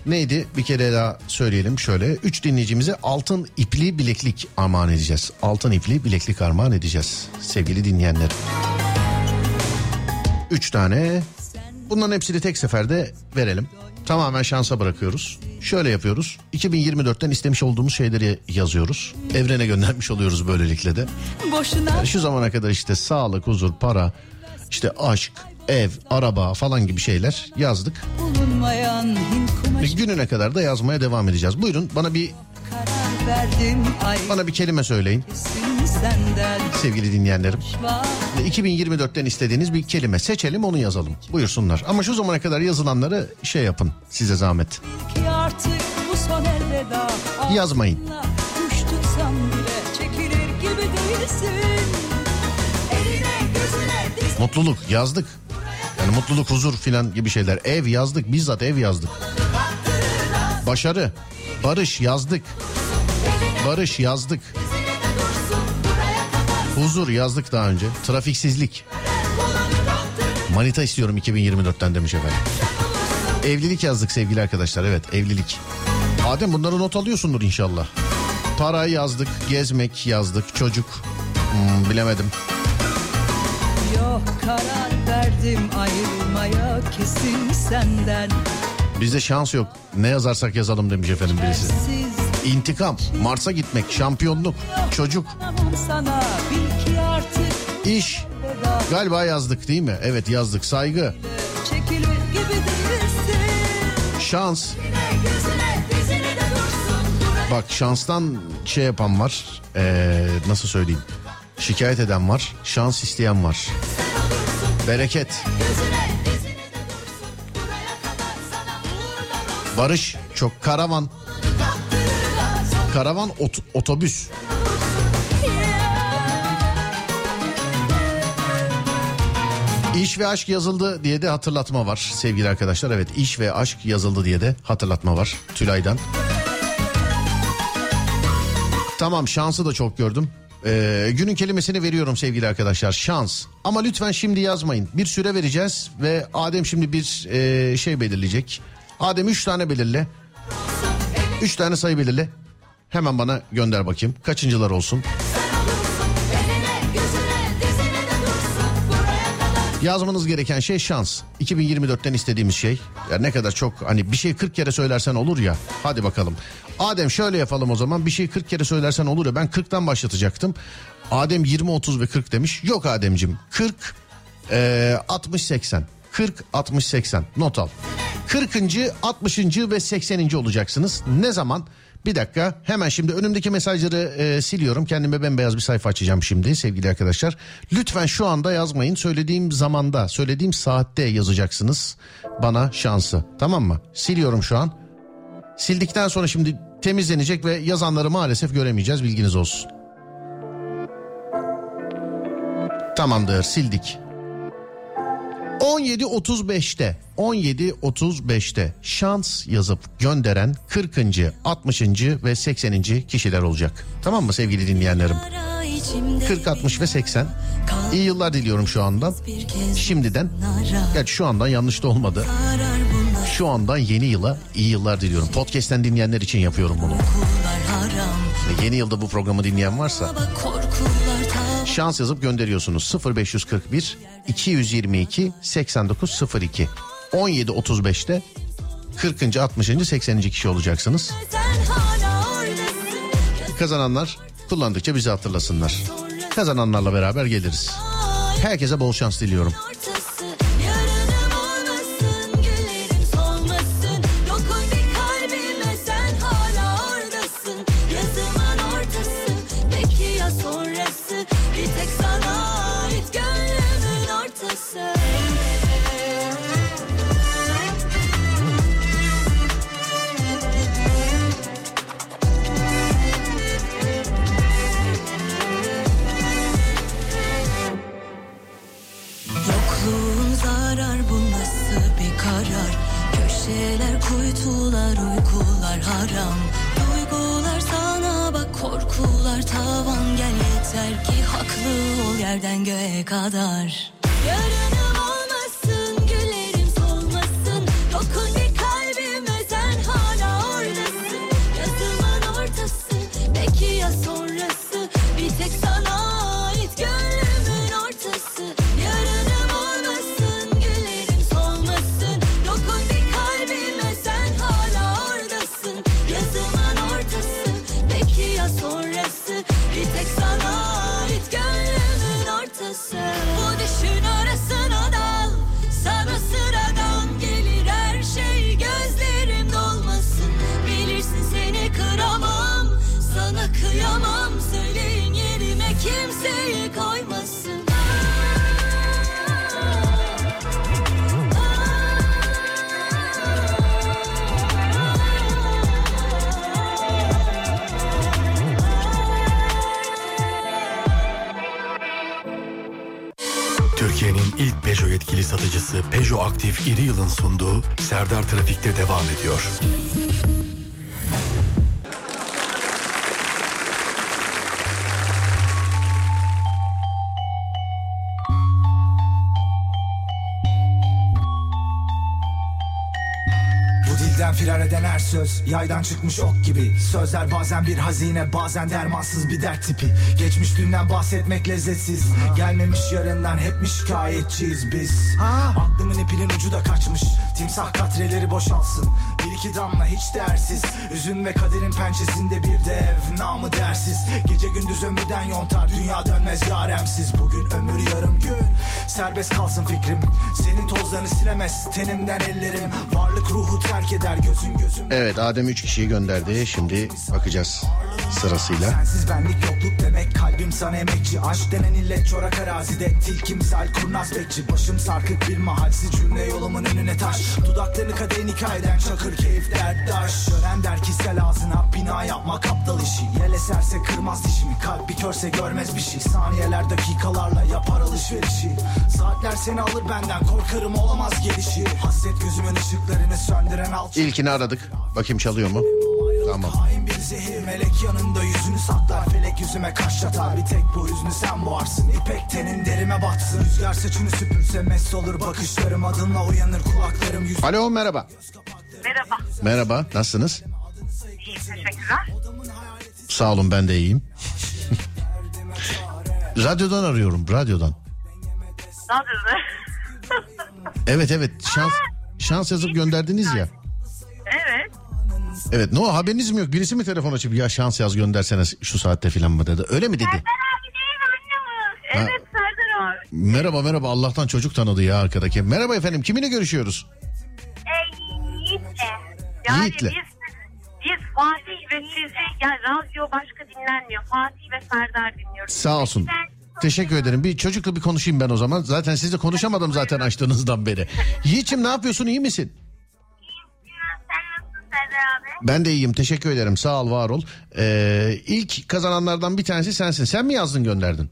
neydi? Bir kere daha söyleyelim şöyle. Üç dinleyicimize altın ipli bileklik armağan edeceğiz. Altın ipli bileklik armağan edeceğiz. Sevgili dinleyenler. Üç tane. Bunların hepsini tek seferde verelim. Tamamen şansa bırakıyoruz. Şöyle yapıyoruz. 2024'ten istemiş olduğumuz şeyleri yazıyoruz. Evrene göndermiş oluyoruz böylelikle de. Boşuna Yani şu zamana kadar işte sağlık, huzur, para, işte aşk, ev, araba falan gibi şeyler yazdık. kumaşı gününe kadar da yazmaya devam edeceğiz. Buyurun bana bir bana bir kelime söyleyin sevgili dinleyenlerim. var 2024'ten istediğiniz bir kelime seçelim onu yazalım. Buyursunlar. Ama şu zamana kadar yazılanları şey yapın size zahmet. Yazmayın. Mutluluk yazdık. Yani mutluluk, huzur filan gibi şeyler. Ev yazdık, bizzat ev yazdık. Başarı, barış yazdık. Barış yazdık. Huzur yazdık daha önce. Trafiksizlik. Manita istiyorum 2024'ten demiş efendim. Evlilik yazdık sevgili arkadaşlar. Evet evlilik. Adem bunları not alıyorsundur inşallah. Para yazdık, gezmek yazdık, çocuk. Hmm, bilemedim. Yok karar verdim ayrılmaya kesin senden Bizde şans yok. Ne yazarsak yazalım demiş efendim birisi. İntikam, Mars'a gitmek, şampiyonluk, çocuk, iş. Galiba yazdık değil mi? Evet yazdık. Saygı, şans. Bak şanstan şey yapan var. Ee, nasıl söyleyeyim? Şikayet eden var. Şans isteyen var. Bereket. Barış. Çok karavan. Karavan ot- otobüs. İş ve aşk yazıldı diye de hatırlatma var sevgili arkadaşlar. Evet iş ve aşk yazıldı diye de hatırlatma var Tülay'dan. Tamam şansı da çok gördüm. Ee, günün kelimesini veriyorum sevgili arkadaşlar şans. Ama lütfen şimdi yazmayın. Bir süre vereceğiz ve Adem şimdi bir e, şey belirleyecek. Adem 3 tane belirle. 3 tane sayı belirle. Hemen bana gönder bakayım. Kaçıncılar olsun? Yazmanız gereken şey şans. 2024'ten istediğimiz şey. Ya ne kadar çok hani bir şey 40 kere söylersen olur ya. Hadi bakalım. Adem şöyle yapalım o zaman. Bir şey 40 kere söylersen olur ya. Ben 40'tan başlatacaktım. Adem 20 30 ve 40 demiş. Yok Ademcim 40 e, 60 80. 40 60 80 not al. 40. 60. ve 80. olacaksınız. Ne zaman? Bir dakika hemen şimdi önümdeki mesajları e, siliyorum. Kendime bembeyaz bir sayfa açacağım şimdi sevgili arkadaşlar. Lütfen şu anda yazmayın. Söylediğim zamanda, söylediğim saatte yazacaksınız bana şansı. Tamam mı? Siliyorum şu an. Sildikten sonra şimdi temizlenecek ve yazanları maalesef göremeyeceğiz bilginiz olsun. Tamamdır sildik. 17.35'te 17.35'te şans yazıp gönderen 40. 60. ve 80. kişiler olacak. Tamam mı sevgili dinleyenlerim? 40, 60 ve 80. İyi yıllar diliyorum şu andan. Şimdiden. Gerçi şu andan yanlış da olmadı. Şu andan yeni yıla iyi yıllar diliyorum. Podcast'ten dinleyenler için yapıyorum bunu. Yeni yılda bu programı dinleyen varsa şans yazıp gönderiyorsunuz 0541 222 8902 17.35'te 40. 60. 80. kişi olacaksınız. Kazananlar kullandıkça bizi hatırlasınlar. Kazananlarla beraber geliriz. Herkese bol şans diliyorum. Yerden göğe kadar Serdar Trafik'te devam ediyor. Bu dilden firar eden her söz Yaydan çıkmış ok gibi. Sözler bazen bir hazine Bazen dermansız bir dert tipi. Geçmiş dünden bahsetmek lezzetsiz. Gelmemiş yarından hep mi şikayetçiyiz biz? Aklımın ipinin ucu da kaçmış Timsah katreleri boşalsın. Bir iki damla hiç değersiz. Üzün ve kaderin pençesinde bir dev Namı dersiz. Gece gündüz ömürden yontar Dünya dönmez yaremsiz. Bugün ömür yarım gün Serbest kalsın fikrim. Senin tozlarını silemez Tenimden ellerim. Varlık ruhu terk eder Gözün gözüm. Evet Adem 3 kişiyi gönderdi. Şimdi bakacağız sırasıyla. Sensiz benlik yokluk demek kalbim sana emekçi. Aşk denen illet çorak arazide. Tilki misal kurnaz bekçi. Başım sarkık bir mahalsiz cümle yolumun önüne taş. Dudaklarını kadehin hikayeden çakır keyif derttaş Gören der ki sel ağzına bina yapmak aptal işi. Yel eserse kırmaz dişimi Kalp bir körse görmez bir şey. Saniyeler dakikalarla yapar alışverişi. Saatler seni alır benden korkarım olamaz gelişi. Hasret gözümün ışıklarını söndüren alçak İlkini aradık. Bakayım çalıyor mu? Tamam. Hain bir zehir melek yanında yüzünü saklar Felek yüzüme kaş atar bir tek bu hüznü sen boğarsın İpek tenin derime batsın Rüzgar saçını süpürse mest olur bakışlarım Adınla uyanır kulaklarım yüz Alo merhaba. Merhaba. Merhaba nasılsınız? İyi teşekkürler. Sağ olun ben de iyiyim. radyodan arıyorum radyodan. Nasılsın? Evet evet şans şans yazıp gönderdiniz ya. evet. Evet ne o haberiniz mi yok? Birisi mi telefon açıp ya şans yaz göndersene şu saatte filan mı dedi. Öyle mi dedi? Serdar abi değil annem. Evet Serdar abi. Merhaba merhaba Allah'tan çocuk tanıdı ya arkadaki. Merhaba efendim kiminle görüşüyoruz? Ey Yiğit'le. Yani Yiğit'le. biz, biz Fatih ve sizi yani radyo başka dinlenmiyor. Fatih ve Serdar dinliyoruz. Sağ olsun. Teşekkür ederim. Bir çocukla bir konuşayım ben o zaman. Zaten sizle konuşamadım zaten açtığınızdan beri. Yiğit'ciğim ne yapıyorsun iyi misin? Abi? Ben de iyiyim teşekkür ederim sağ ol var ol. Ee, ilk kazananlardan bir tanesi sensin. Sen mi yazdın gönderdin?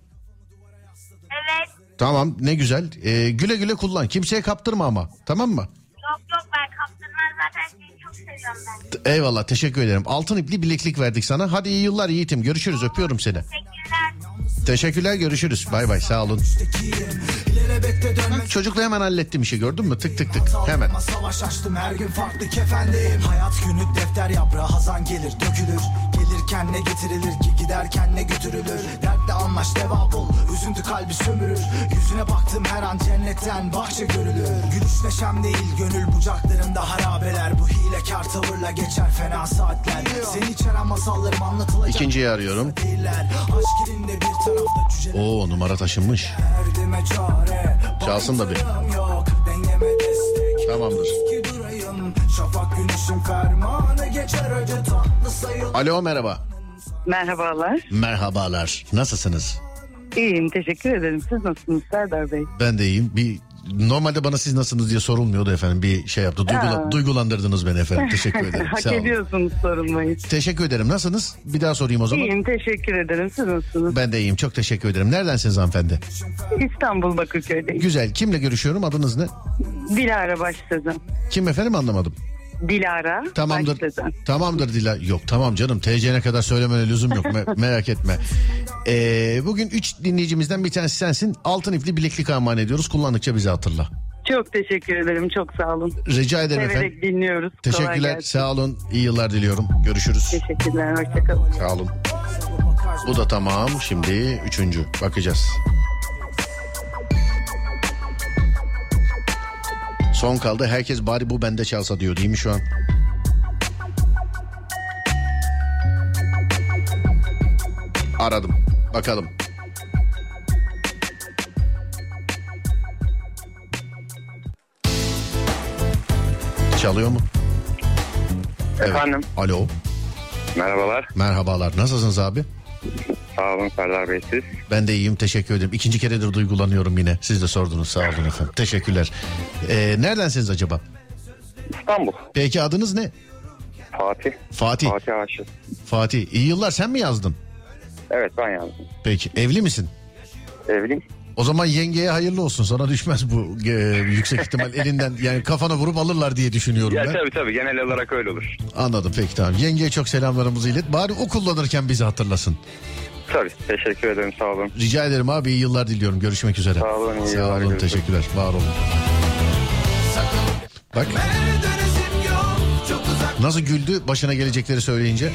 Evet. Tamam ne güzel. Ee, güle güle kullan. Kimseye kaptırma ama. Tamam mı? Yok yok ben kaptırmaz zaten seni çok seviyorum ben. T- Eyvallah teşekkür ederim. Altın ipli bileklik verdik sana. Hadi iyi yıllar Yiğit'im. Görüşürüz öpüyorum seni. Teşekkürler. Teşekkürler görüşürüz. Bay bay sağ olun. Çocukla hemen hallettim işi gördün mü? Tık tık tık. Hemen. Savaş açtım her gün farklı kefendeyim Hayat günü defter yaprağı hazan gelir dökülür Gelirken ne getirilir ki giderken ne götürülür Dertle anlaş deva bul üzüntü kalbi sömürür Yüzüne baktım her an cennetten bahçe görülür Gülüş neşem değil gönül bucaklarımda harabeler Bu hilekar tavırla geçer fena saatler Seni içeren masallarım anlatılacak İkinciyi arıyorum. değiller Aşk elinde bir tarafta Oo numara taşınmış. Çalsın da bir. Tamamdır. Alo merhaba. Merhabalar. Merhabalar. Nasılsınız? İyiyim teşekkür ederim. Siz nasılsınız Serdar Bey? Ben de iyiyim. Bir normalde bana siz nasılsınız diye sorulmuyordu efendim. Bir şey yaptı. Duygula- duygulandırdınız beni efendim. Teşekkür ederim. Hak Sağ olun. ediyorsunuz sorulmayı. Teşekkür ederim. Nasılsınız? Bir daha sorayım o zaman. İyiyim teşekkür ederim. Siz nasılsınız? Ben de iyiyim. Çok teşekkür ederim. Neredensiniz hanımefendi? İstanbul Bakırköy'deyim. Güzel. Kimle görüşüyorum? Adınız ne? Dilara Başsözen. Kim efendim anlamadım. Dilara Tamamdır. Başsözen. Tamamdır Dila. Yok tamam canım. TC'ne kadar söylemene lüzum yok. Me- merak etme. Ee, bugün 3 dinleyicimizden bir tanesi sensin. Altın ipli bileklik armağan ediyoruz. Kullandıkça bizi hatırla. Çok teşekkür ederim. Çok sağ olun. Rica ederim efendim. Severek dinliyoruz. Kolay Teşekkürler. Sağ olun. İyi yıllar diliyorum. Görüşürüz. Teşekkürler. Hoşçakalın. Sağ olun. Bu da tamam. Şimdi üçüncü. Bakacağız. Son kaldı. Herkes bari bu bende çalsa diyor değil mi şu an? Aradım. Bakalım. Çalıyor mu? Efendim. Alo. Merhabalar. Merhabalar. Nasılsınız abi? Sağ olun Serdar Bey siz. Ben de iyiyim teşekkür ederim. İkinci keredir duygulanıyorum yine. Siz de sordunuz sağ olun efendim. Teşekkürler. Ee, neredensiniz acaba? İstanbul. Peki adınız ne? Fatih. Fatih. Fatih Aşık. Fatih. İyi yıllar sen mi yazdın? Evet ben yazdım. Peki evli misin? Evliyim. O zaman yengeye hayırlı olsun. Sana düşmez bu e, yüksek ihtimal elinden yani kafana vurup alırlar diye düşünüyorum Ya ben. tabii tabii genel olarak öyle olur. Anladım peki tamam. Yengeye çok selamlarımızı ilet. Bari o kullanırken bizi hatırlasın. Tabii teşekkür ederim sağ olun. Rica ederim abi iyi yıllar diliyorum. Görüşmek üzere. Sağ olun, iyi Sağ olun görüşürüz. teşekkürler. Var olun. Bak nasıl güldü başına gelecekleri söyleyince.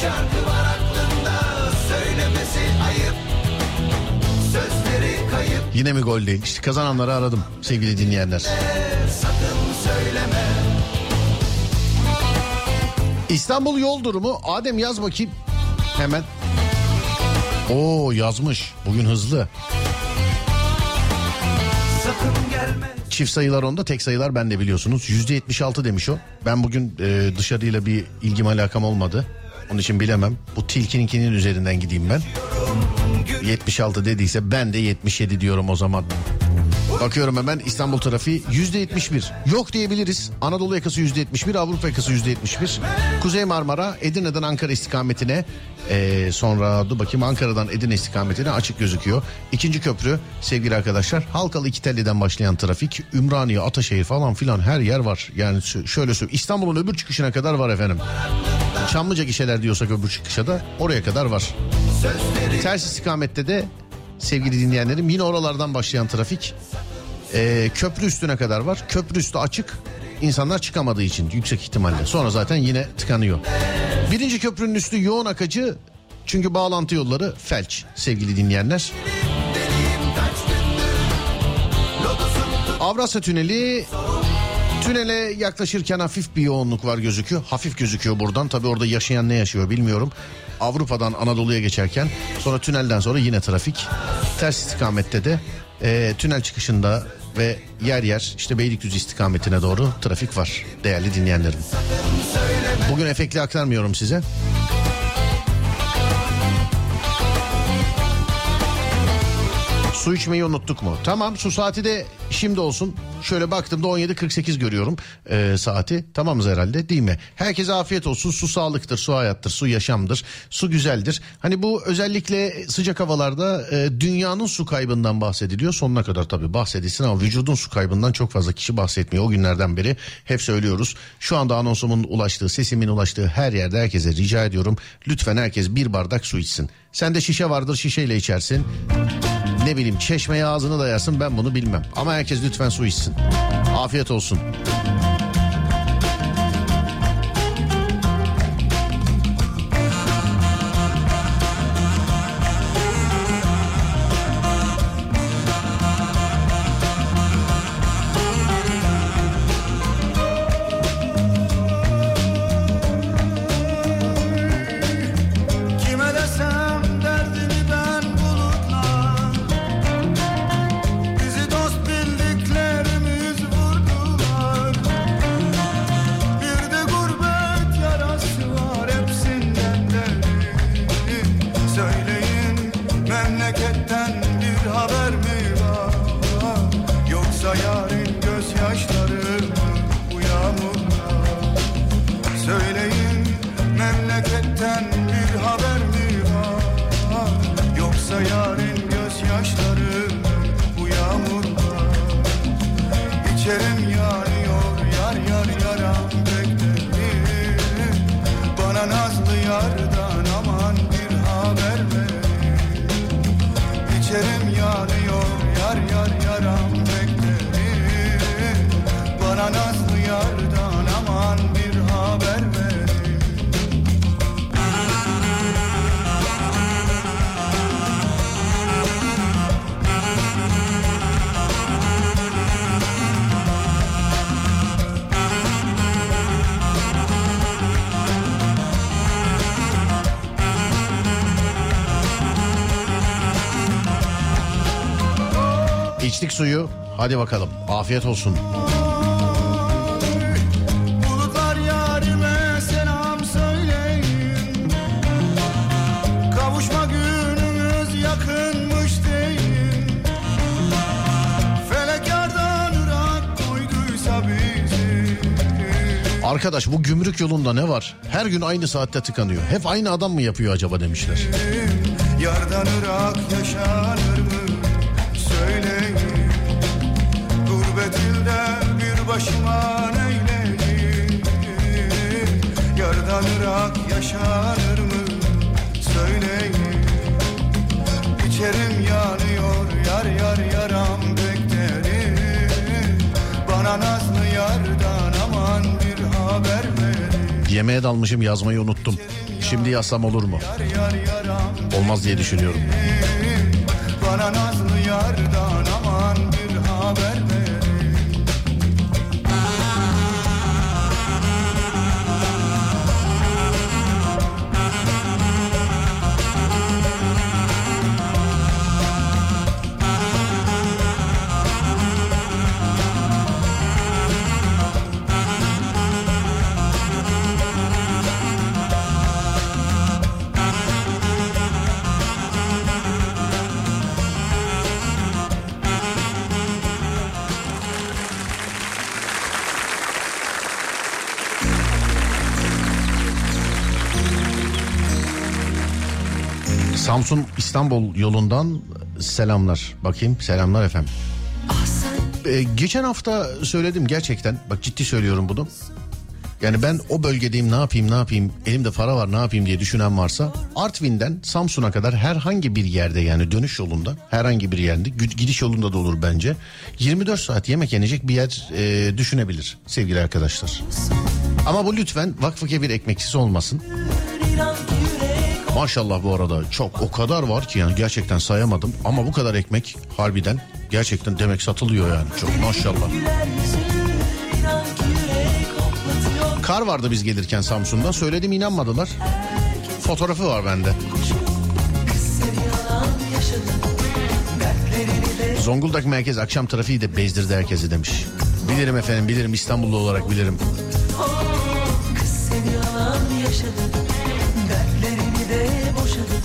şarkı var aklımda Söylemesi ayıp Sözleri kayıp Yine mi gol değil? İşte kazananları aradım sevgili dinleyenler. Sakın söyleme İstanbul yol durumu Adem yaz bakayım hemen. Oo yazmış bugün hızlı. Çift sayılar onda tek sayılar bende biliyorsunuz. Yüzde 76 demiş o. Ben bugün e, dışarıyla bir ilgim alakam olmadı. Onun için bilemem. Bu tilkininkinin üzerinden gideyim ben. 76 dediyse ben de 77 diyorum o zaman. Bakıyorum hemen İstanbul trafiği yüzde 71. Yok diyebiliriz. Anadolu yakası yüzde 71, Avrupa yakası yüzde 71. Kuzey Marmara, Edirne'den Ankara istikametine ee, sonra dur bakayım Ankara'dan Edirne istikametine açık gözüküyor. İkinci köprü sevgili arkadaşlar Halkalı iki telliden başlayan trafik Ümraniye, Ataşehir falan filan her yer var. Yani şöyle söyleyeyim İstanbul'un öbür çıkışına kadar var efendim. Çamlıca gişeler diyorsak öbür çıkışa da oraya kadar var. Ters istikamette de sevgili dinleyenlerim yine oralardan başlayan trafik ee, köprü üstüne kadar var. Köprü üstü açık. İnsanlar çıkamadığı için yüksek ihtimalle. Sonra zaten yine tıkanıyor. Birinci köprünün üstü yoğun akıcı. Çünkü bağlantı yolları felç sevgili dinleyenler. Avrasya Tüneli Tünele yaklaşırken hafif bir yoğunluk var gözüküyor. Hafif gözüküyor buradan. Tabi orada yaşayan ne yaşıyor bilmiyorum. Avrupa'dan Anadolu'ya geçerken sonra tünelden sonra yine trafik. Ters istikamette de e, tünel çıkışında ve yer yer işte Beylikdüzü istikametine doğru trafik var değerli dinleyenlerim. Bugün efekli aktarmıyorum size. Su içmeyi unuttuk mu? Tamam su saati de şimdi olsun. Şöyle baktığımda 17.48 görüyorum e, saati. Tamamız herhalde değil mi? Herkese afiyet olsun. Su sağlıktır, su hayattır, su yaşamdır, su güzeldir. Hani bu özellikle sıcak havalarda e, dünyanın su kaybından bahsediliyor. Sonuna kadar tabii bahsedilsin ama vücudun su kaybından çok fazla kişi bahsetmiyor. O günlerden beri hep söylüyoruz. Şu anda anonsumun ulaştığı, sesimin ulaştığı her yerde herkese rica ediyorum. Lütfen herkes bir bardak su içsin. Sende şişe vardır şişeyle içersin. Ne bileyim çeşmeye ağzını dayarsın ben bunu bilmem. Ama herkes lütfen su içsin. Afiyet olsun. İçtik suyu. Hadi bakalım. Afiyet olsun. Arkadaş bu gümrük yolunda ne var? Her gün aynı saatte tıkanıyor. Hep aynı adam mı yapıyor acaba demişler. Yardan Irak yaşar başıma neyleyim Yardan ırak yaşanır mı? Söyleyin İçerim yanıyor yar yar yaram beklerim Bana nazlı yardan aman bir haber verin Yemeğe dalmışım yazmayı unuttum. Şimdi yazsam olur mu? Olmaz diye düşünüyorum. Bana nazlı yardan Samsun İstanbul yolundan selamlar. Bakayım selamlar efendim. Ee, geçen hafta söyledim gerçekten bak ciddi söylüyorum bunu. Yani ben o bölgedeyim ne yapayım ne yapayım elimde para var ne yapayım diye düşünen varsa Artvin'den Samsun'a kadar herhangi bir yerde yani dönüş yolunda herhangi bir yerde gidiş yolunda da olur bence 24 saat yemek yenecek bir yer e, düşünebilir sevgili arkadaşlar. Ama bu lütfen vakfı kebir ekmeksiz olmasın. Maşallah bu arada çok o kadar var ki yani gerçekten sayamadım ama bu kadar ekmek harbiden gerçekten demek satılıyor yani çok maşallah. Kar vardı biz gelirken Samsun'da söyledim inanmadılar. Fotoğrafı var bende. Zonguldak merkez akşam trafiği de bezdirdi herkesi demiş. Bilirim efendim bilirim İstanbullu olarak bilirim. Kız seni yalan yaşadı Dertlerini de boşadı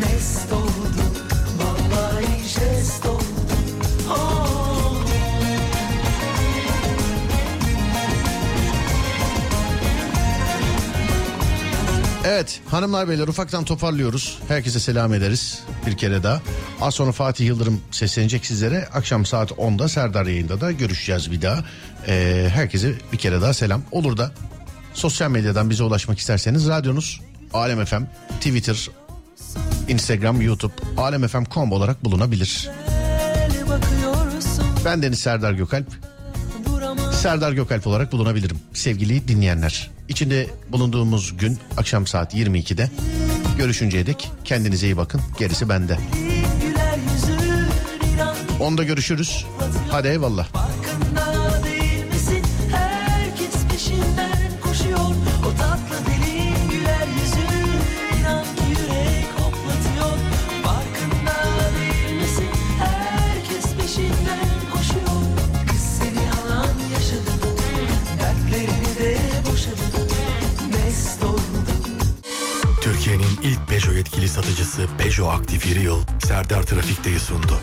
Mest oldu Vallahi jest oldu. Evet hanımlar beyler ufaktan toparlıyoruz. Herkese selam ederiz bir kere daha. Az sonra Fatih Yıldırım seslenecek sizlere. Akşam saat 10'da Serdar yayında da görüşeceğiz bir daha. Ee, herkese bir kere daha selam. Olur da sosyal medyadan bize ulaşmak isterseniz radyonuz Alem FM, Twitter, Instagram, YouTube, alemfm.com olarak bulunabilir. Ben Deniz Serdar Gökalp. Serdar Gökalp olarak bulunabilirim sevgili dinleyenler. İçinde bulunduğumuz gün akşam saat 22'de görüşünceye dek kendinize iyi bakın. Gerisi bende. Onda görüşürüz. Hadi eyvallah. Yetkili satıcısı Peugeot Aktif Yıl Serdar Trafik'teyi sundu.